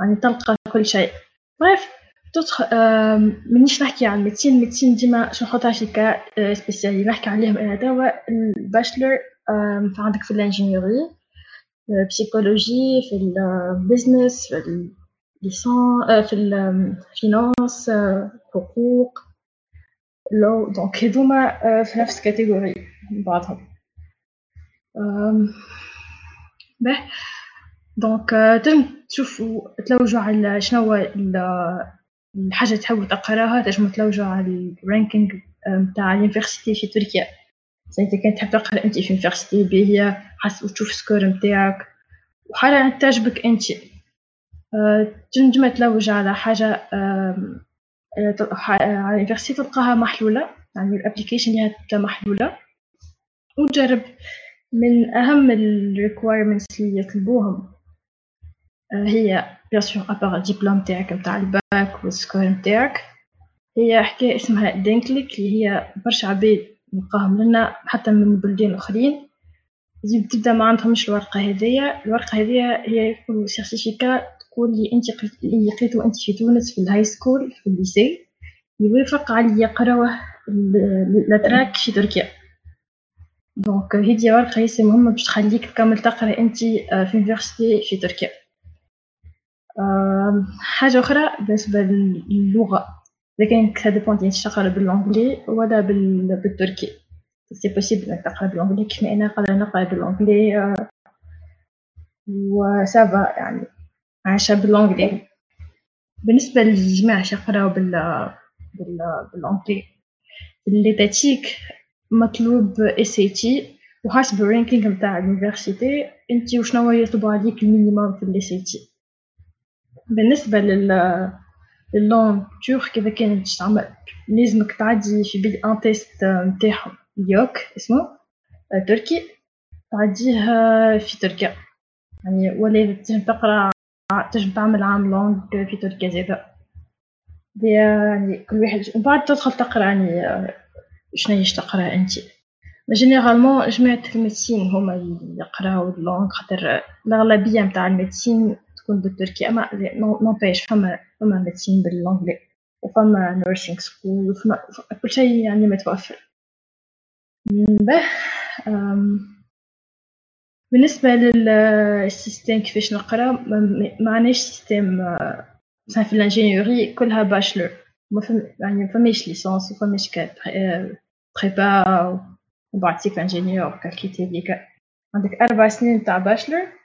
يعني تلقى كل شيء. bref تدخل مانيش نحكي عن médecine. médecine ديما شنو نحطها cas spécial نحكي عليهم أنا توا. ال bachelor عندك في ال ingénierie. Psychologie, في ال business في في ال finance حقوق law donc هذوما في نفس catégorie بعضهم به donc تنجم تشوفوا تلوجوا على شنو الحاجة تحبوا تقراها تنجموا تلوجوا على ال ranking نتاع ال université في تركيا. انت كان تحب تقرا انت في université باهية حسب تشوف ال score نتاعك وحاجة تعجبك انت تنجم تلوج على حاجة على ال université تلقاها محلولة يعني ال application اللي محلولة وجرب من أهم ال requirements اللي يطلبوهم هي bien sûr à part ال diplôme تاعك نتاع ال bac وال score نتاعك هي حكاية اسمها denklik اللي هي برشا عباد نلقاهم لنا حتى من بلدان أخرين. لازم تبدأ ما عندهمش الورقة هذيا الورقة هذيا هي يكون certificat تقول لي انت اللي قريتو أنت في تونس في ال high school في ال lycée يوافق على يقراوه الأتراك في تركيا. donc هذه ورقة هي مهمة باش تخليك تكمل تقرأ أنت في université في تركيا. حاجة أخرى بالنسبة للغة. إذا كان ça dépend انت تقرا بال anglais ولا بالتركي. c'est possible انك تقرا بال anglais كيما أنا قادرة نقرا بال anglais و ça va يعني عايشة بال anglais. بالنسبة للجماعة يقراو بال بال بال anglais. ال l'étatique مطلوب SAT وحسب ال ranking نتاع ال université. انت وشنو يطلبوا عليك المينيموم في الاس تي بالنسبة لل اللون ترك إذا كانت تستعمل لازمك تعدي في بي ان تيست نتاعهم يوك اسمه تركي تعديه في تركيا يعني ولا تنجم تقرا تنجم تعمل عام لونج في تركيا زادا يعني كل واحد من بعد تدخل تقرا يعني شنو تقرا انت؟ généralement جماعة ال médecine هما اللي يقراو la langue خاطر الأغلبية متاع الميدسين تكون بالتركي أما نوبيش فما فما médecine ب l'anglais وفما nursing school وفما كل شيء يعني متوفر به بالنسبة لل système كيفاش نقرأ ما عناش système مثلا في ال ingénierie كلها bachelor ما فم يعني فماش licence وفماش prépa وبعد cycle ingénieur كالكيتي هذيك عندك أربع سنين تاع bachelor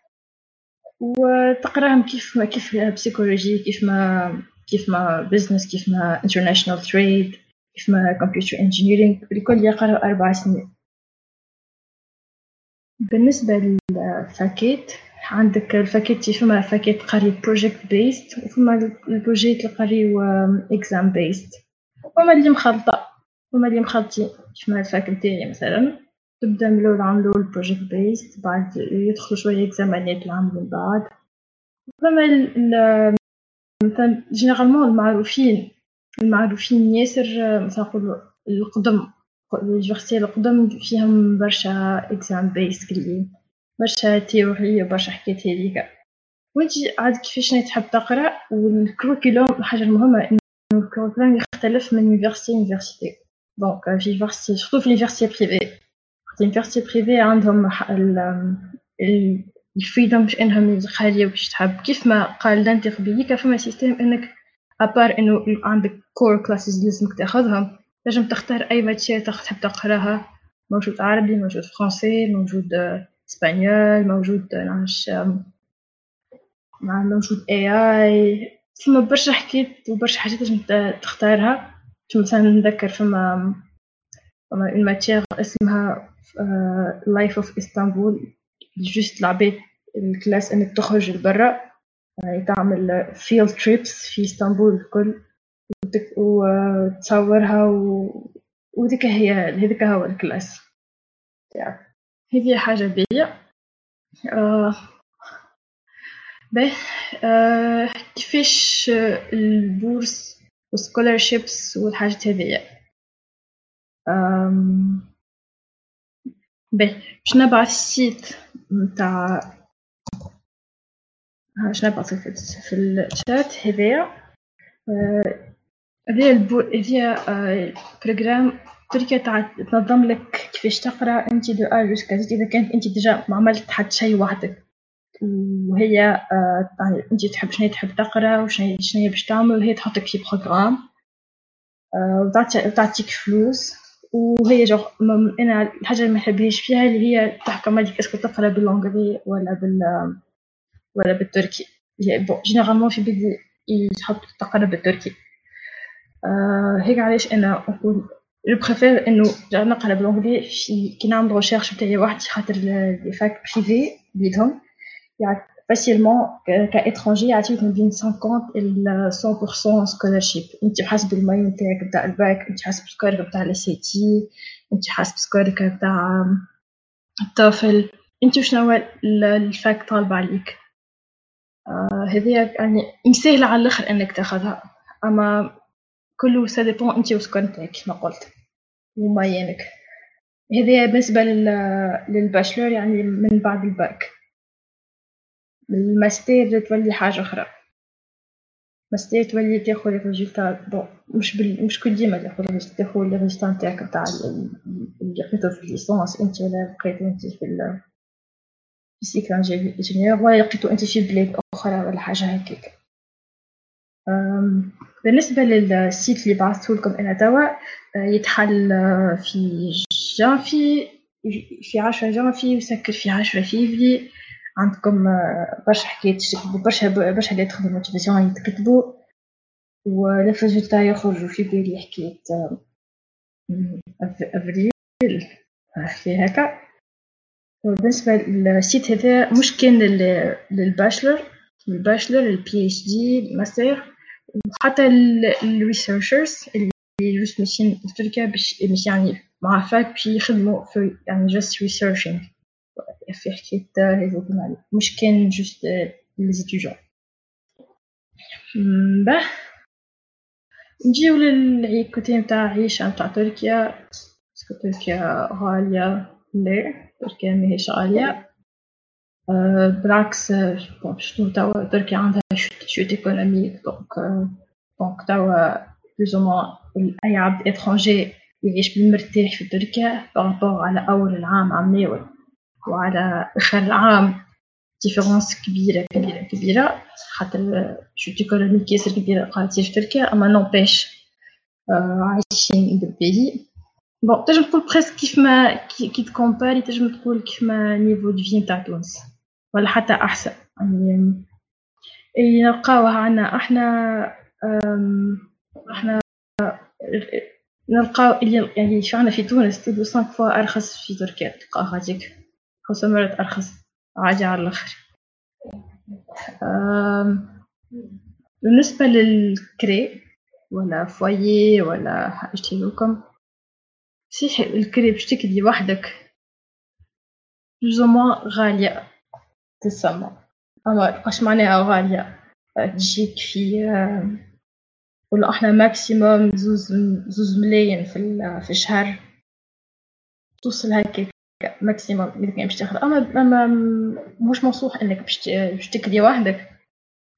وتقراهم كيف ما كيف psychologie كيف ما كيف ما business كيف ما international trade كيف ما computer engineering الكل يقرأ أربع سنين. بالنسبة لل faculté عندك ال faculté فما faculté قري project-based وفما ال project اللي exam-based وفما اللي مخلطة وفما اللي مخلطين. كيما ال fac نتاعي مثلا. تبدأ من الأول عملو ال project-based بعد يدخلو شوية examen ات العام من بعد. فما مثلا généralement المعروفين المعروفين ياسر مثلا نقولو القدم الجورسي القدم فيهم برشا exam-based كلي برشا théorie وبرشا حكايات هذيك وانتي عاد كيفاش تحب تقرأ؟ وال curriculum الحاجة المهمة انه ال curriculum يختلف من université université donc في université surtout في université privée ال université privée عندهم ال freedom باش إنهم يخليو باش تحب. كيف ما قال دانتي قبيليك فما système إنك à part إنه عندك core classes لازمك تاخذهم تنجم تختار أي matière تحب تقراها. موجود عربي موجود فرنسي موجود espagnol موجود نعرفش موجود اي اي فما برشا حكايات وبرشا حاجات لازم تختارها. مثلا نذكر فما فما une matière اسمها Life of Istanbul juste العباد ال classe إنك تخرج لبرا يعني تعمل field trips في إسطنبول الكل. وتصورها و... وذيك هي هذيك هو ال classe. هذه حاجة باهية. آه. آه كيفاش ال bourse وال scholarships والحاجات هذيا؟ به باش نبعث ال site نتاع باش نبعث في الشات هذايا هذه البو هذه بروجرام تركيا تنظم لك كيفاش تقرا انت دو ا جوسكا اذا كانت انت ديجا ما عملت حتى شيء وحدك وهي انت تحب شنو تحب تقرا وشنو شنو باش تعمل وهي تحطك في بروغرام وتعطيك فلوس وهي جو أنا الحاجة اللي ما نحبهاش فيها اللي هي تحكم عليك أسكو تقرأ باللونغلي ولا بال ولا بالتركي. بون جينيرالمون في بدي يتحط تقرأ بالتركي. آه هيك علاش أنا نقول je préfère إنه نقرأ في كي نعمل recherche نتاعي وحدي خاطر les facs privées بيدهم يعني facilement كا étranger يعطيوك من بين 50 ل 100% scholarship انت حسب ال moyenne نتاعك نتاع الباك انت حسب سكورك نتاع ال SAT انت حسب سكورك نتاع ال TOEFL انت شنو ال fac طالبه عليك آه هذه يعني مسهله على الآخر إنك تاخذها. أما كله ça dépend أنت و score نتاعك كيما قلت. و moyenne ك هذه بالنسبة لل bachelor يعني من بعد الباك. الماستير تولي حاجة أخرى. ماستير تولي تاخذ ال résultat bon مش بال... مش كل ديما تاخذ تاخذ ال résultat نتاعك نتاع اللي لقيتو في ال licence انت ولا لقيتو انت في ال... في ال cycle ingénieur ولا لقيتو انت في بلاد أخرى ولا حاجة هكاك. بالنسبة لل site اللي بعثته لكم أنا توا يتحل في جانفي في عشرة جانفي ويسكر في عشرة فيفري عندكم برشا حكايات برشا برشا حاجات تخدموا motivation يتكتبوا وال résultat يخرجوا في بالي حكاية أفريل في هكا. بالنسبة لل site هذا مش كان لل bachelor ال bachelor ال PhD ال master وحتى ال researchers اللي juste ماشيين في تركيا باش يعني مع fac باش يخدموا في يعني juste researching في حكاية هذوك مش كان juste les étudiants باه نجيو لل côté متاع عيشة متاع تركيا est-ce que تركيا غالية لا تركيا ماهيش غالية أه بالعكس bon شنو توا تركيا عندها chute économique donc donc توا plus أي عبد étranger يعيش بالمرتاح في تركيا par rapport على اول العام عام وعلى اخر العام différence كبيرة كبيرة كبيرة. خاطر شوت ايكونوميك ياسر كبيرة قاعدة في تركيا أما نوبيش عايشين بالبيي بون تنجم تقول بريسك كيف ما كي تكومباري تنجم تقول كيف ما نيفو دو في نتاع تونس. ولا حتى أحسن. يعني نلقاوها عنا. أحنا أحنا نلقاو اللي يعني شو عندنا في تونس؟ تبدو 5 فوا أرخص في تركيا تلقاها هذيك. مرات أرخص. عادي على الآخر. بالنسبة للكري ولا foyer ولا حاجتي لكم صحيح الكري باش تكري وحدك بلوزومون غالية. تسمى. أما واش معناها غالية تجيك في ولا إحنا maximum زوز زوز ملايين في في الشهر. توصل هكاك. maximum إذا كان باش تاخذ. اما مش منصوح إنك باش تكري وحدك.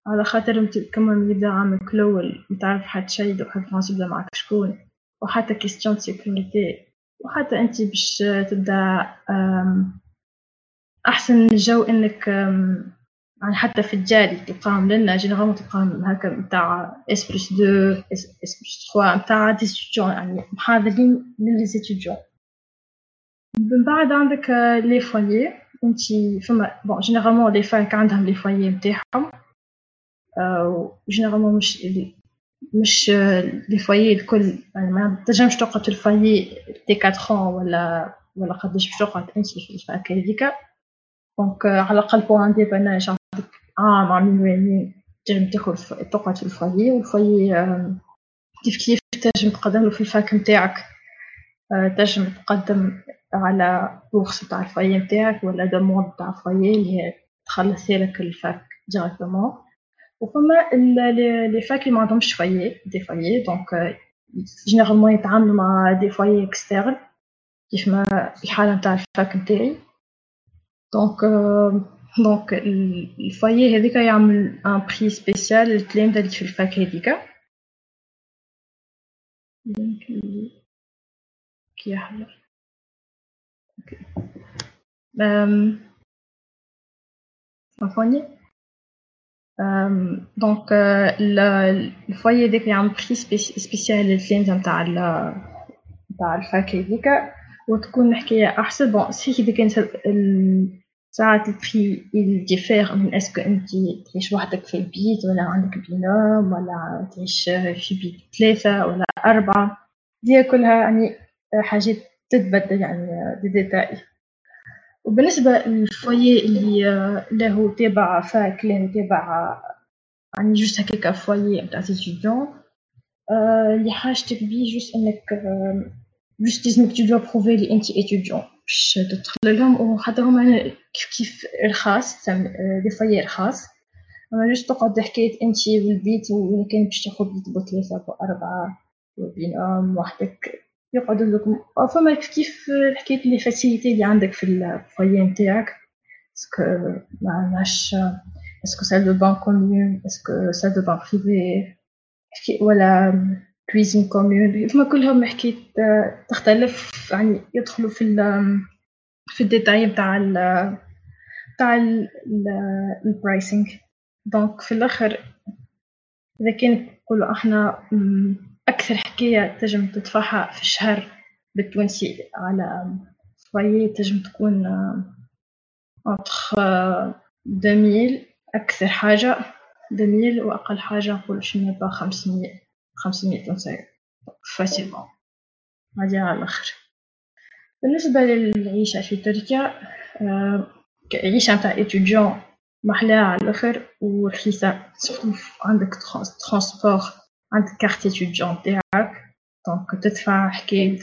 على خاطر كمان يبدا عامك الأول متعرف حد شي وحد يبدا معك شكون. وحتى question sécurité وحتى أنت باش تبدأ أحسن جو إنك يعني حتى في الجاري تلقاهم. لنا généralement تلقاهم هكا نتاع اس بلس دو اس بلس تخوا نتاع des étudiants يعني محاضرين لل les étudiants من بعد عندك les foyers انت فما bon généralement les facs عندهم les foyers نتاعهم généralement مش مش les foyers الكل يعني ما تنجمش تقعد في ال foyer دي 4 ولا ولا قداش باش تقعد انت في ال fac هذيك donc على الاقل pour un dépannage عندك عام عامين ويامين تنجم تاخد تقعد في الفويي والفويي كيف كيف تنجم تقدم في ال fac نتاعك تنجم تقدم على bourse تاع ال foyer نتاعك ولا demande تاع ال foyer اللي هي تخلص لك ال fac directement وفما les facs اللي ما عندهمش foyer des foyers donc généralement يتعاملوا مع des foyers externes كيف ما الحالة نتاع ال fac نتاعي. donc donc ال foyer هذيك يعمل un prix spécial للتلامذة اللي في ال fac هذيك. كي يحضر. سامحوني donc ال foyer هذاك يعمل prix spécial للتلامذة نتاع نتاع ال fac هذيك وتكون الحكاية أحسن bon صحيح إذا كان ساعات ال prix يديفير من est-ce que انت تعيش وحدك في البيت ولا عندك binôme ولا تعيش في بيت ثلاثة ولا أربعة دي كلها يعني حاجات تتبدل يعني دي ديتاي وبالنسبة لل foyer اللي له تابع fac له تابع يعني juste هكاكا foyer نتاع ستوديون اللي حاجتك بيه juste إنك juste لازمك تبروفي اللي انت étudiant باش تدخل لهم وحتى هما كيف كيف رخاص des foyers رخاص اما juste تقعد حكاية انت والبيت وإذا كان باش تاخد بيت بو ثلاثة بو أربعة بين أم وحدك. يقعدوا لكم فما كيف كيف حكاية les facilités اللي عندك في ال foyer نتاعك؟ est-ce que معناش est-ce que salle de bain commune est-ce que salle de bain privée ولا cuisine commune فما كلهم حكاية تختلف يعني يدخلوا في ال في الديتاي نتاع ال نتاع ال pricing donc في الآخر إذا كان نقولوا إحنا أكثر حكاية تنجم تدفعها في الشهر بالتونسي على foyer تنجم تكون entre 2000 أكثر حاجة 2000 وأقل حاجة نقول شنو با 500 500 تونسية facilement هادي على الآخر. بالنسبة للعيشة في تركيا العيشه نتاع étudiant محلاها على الآخر ورخيصه عندك transport عندك carte étudiant تاعك donc تدفع حكاية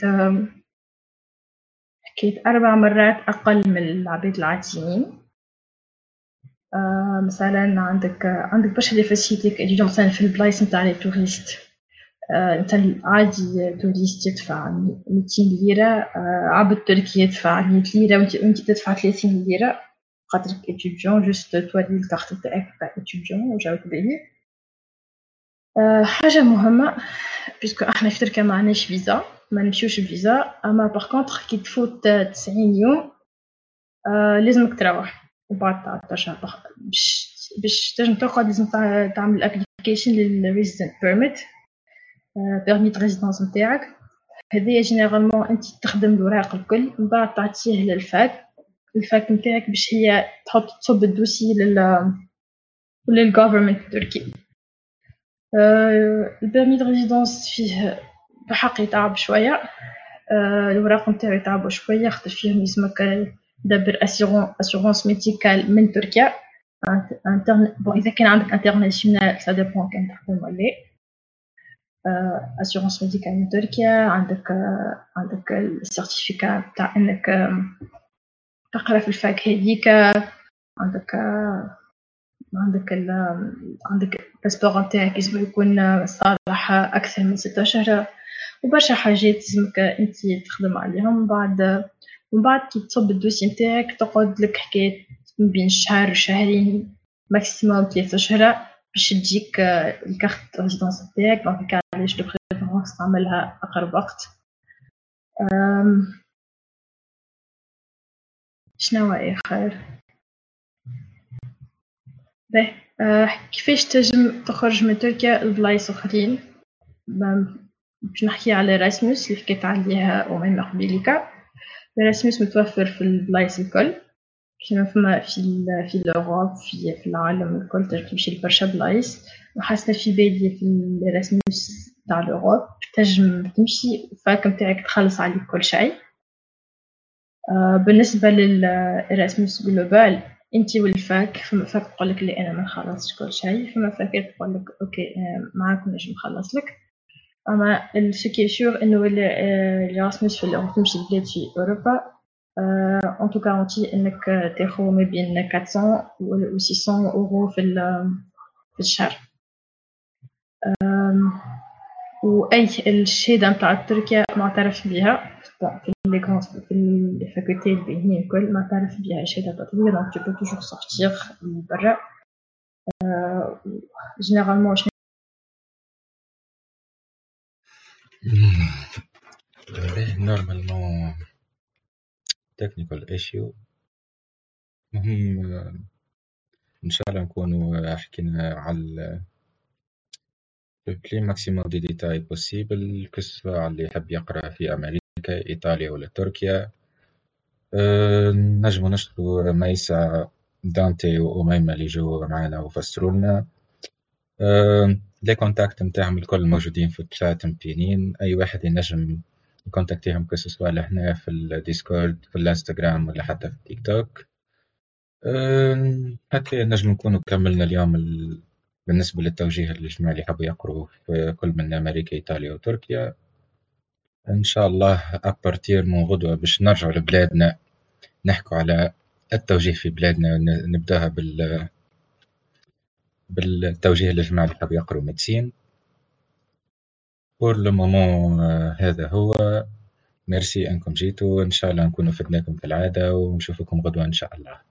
حكاية أربع مرات أقل من العباد العاديين مثلا عندك عندك برشا les facilités كيجيو مثلا في البلايص نتاع les touristes. آه، انت عادي touriste يدفع 200 ليرة. آه، عبد تركي يدفع 100 ليرة. وانت تدفع 30 ليرة. خاطرك étudiant juste توري الكارت تاعك تاع étudiant وجاو تبعي آه، حاجة مهمة parce que إحنا في تركيا ما عناش فيزا ما نمشيوش بفيزا اما par contre كي تفوت 90 يوم لازمك تروح وبعد تاع ترجع باش باش تنجم تقعد لازم تعمل application لل resident permit permis de résidence نتاعك هذايا généralement انت تخدم الوراق الكل من بعد تعطيه لل fac ال fac نتاعك باش هي تحط تصب ال dossier لل لل government التركي ال permis de résidence فيه بحق يتعب شوية. الوراق نتاعو يتعبو شوية خاطر فيهم يلزمك تدبر assurance médicale من تركيا. bon إذا كان عندك internationale ça dépend كان تخدم ولا assurance médicale من تركيا. عندك عندك ال certificat تاع إنك تقرا في ال fac هذيك عندك عندك ال عندك ال passeport نتاعك لازم يكون صالح أكثر من ستة اشهر وبرشا حاجات لازمك أنت تخدم عليهم. من بعد من بعد كي تصب ال dossier نتاعك تقعد لك حكاية بين شهر وشهرين maximum ثلاثة أشهر باش تجيك ال carte résidence نتاعك. donc علاش de préférence تعملها أقرب وقت. شنو آخر؟ باهي كيفاش تنجم تخرج من تركيا لبلايص أخرين باش نحكي على Erasmus اللي حكيت عليها أميمة قبيليكا Erasmus متوفر في البلايص الكل كيما فما في في الأوروب في في العالم الكل تمشي لبرشا بلايص وحاجة في بالي في ال Erasmus تاع الأوروب تنجم تمشي ال fac نتاعك تخلص عليك كل شيء بالنسبة لل Erasmus global انت وال fac فما fac تقول لك لي أنا ما نخلصش كل شيء فما fac تقول لك أوكي آه، معاك نجم نخلص لك. أما الشيء شور إنه الإراسموس في الأوروب تمشي البلاد في أوروبا ان تو كارونتي إنك تاخذ ما بين 400 و 600 اورو في في الشهر. واي الشهاده نتاع تركيا معترف بها في لي في الفاكولتي الباهيين الكل معترف بها شهاده تطوير دونك تو بو توجور سورتيغ لبرا généralement normalement technical issue المهم إن شاء الله نكونوا حكينا على ب les maximum des détails possibles que ce soit اللي يحب يقرأ في أمريكا ايطاليا ولا تركيا نجمو نشكرو ميسا دانتي وأميمة اللي جو معنا وفسروا لنا les contacts نتاعهم الكل موجودين في الشات مبينين اي واحد ينجم يـ contacter هم que ce soit لهنا في الديسكورد في الانستغرام ولا حتى في التيك توك هكا نجم نكونوا كملنا اليوم ال... بالنسبة للتوجيه للجماعة اللي حبوا يقروا في كل من أمريكا إيطاليا وتركيا إن شاء الله à partir من غدوة باش نرجعوا لبلادنا نحكوا على التوجيه في بلادنا نبدأها بال بالتوجيه للجماعة اللي حبوا يقروا ميدسين بور لو هذا هو. ميرسي أنكم جيتوا إن شاء الله نكونوا فدناكم كالعادة ونشوفكم غدوة إن شاء الله.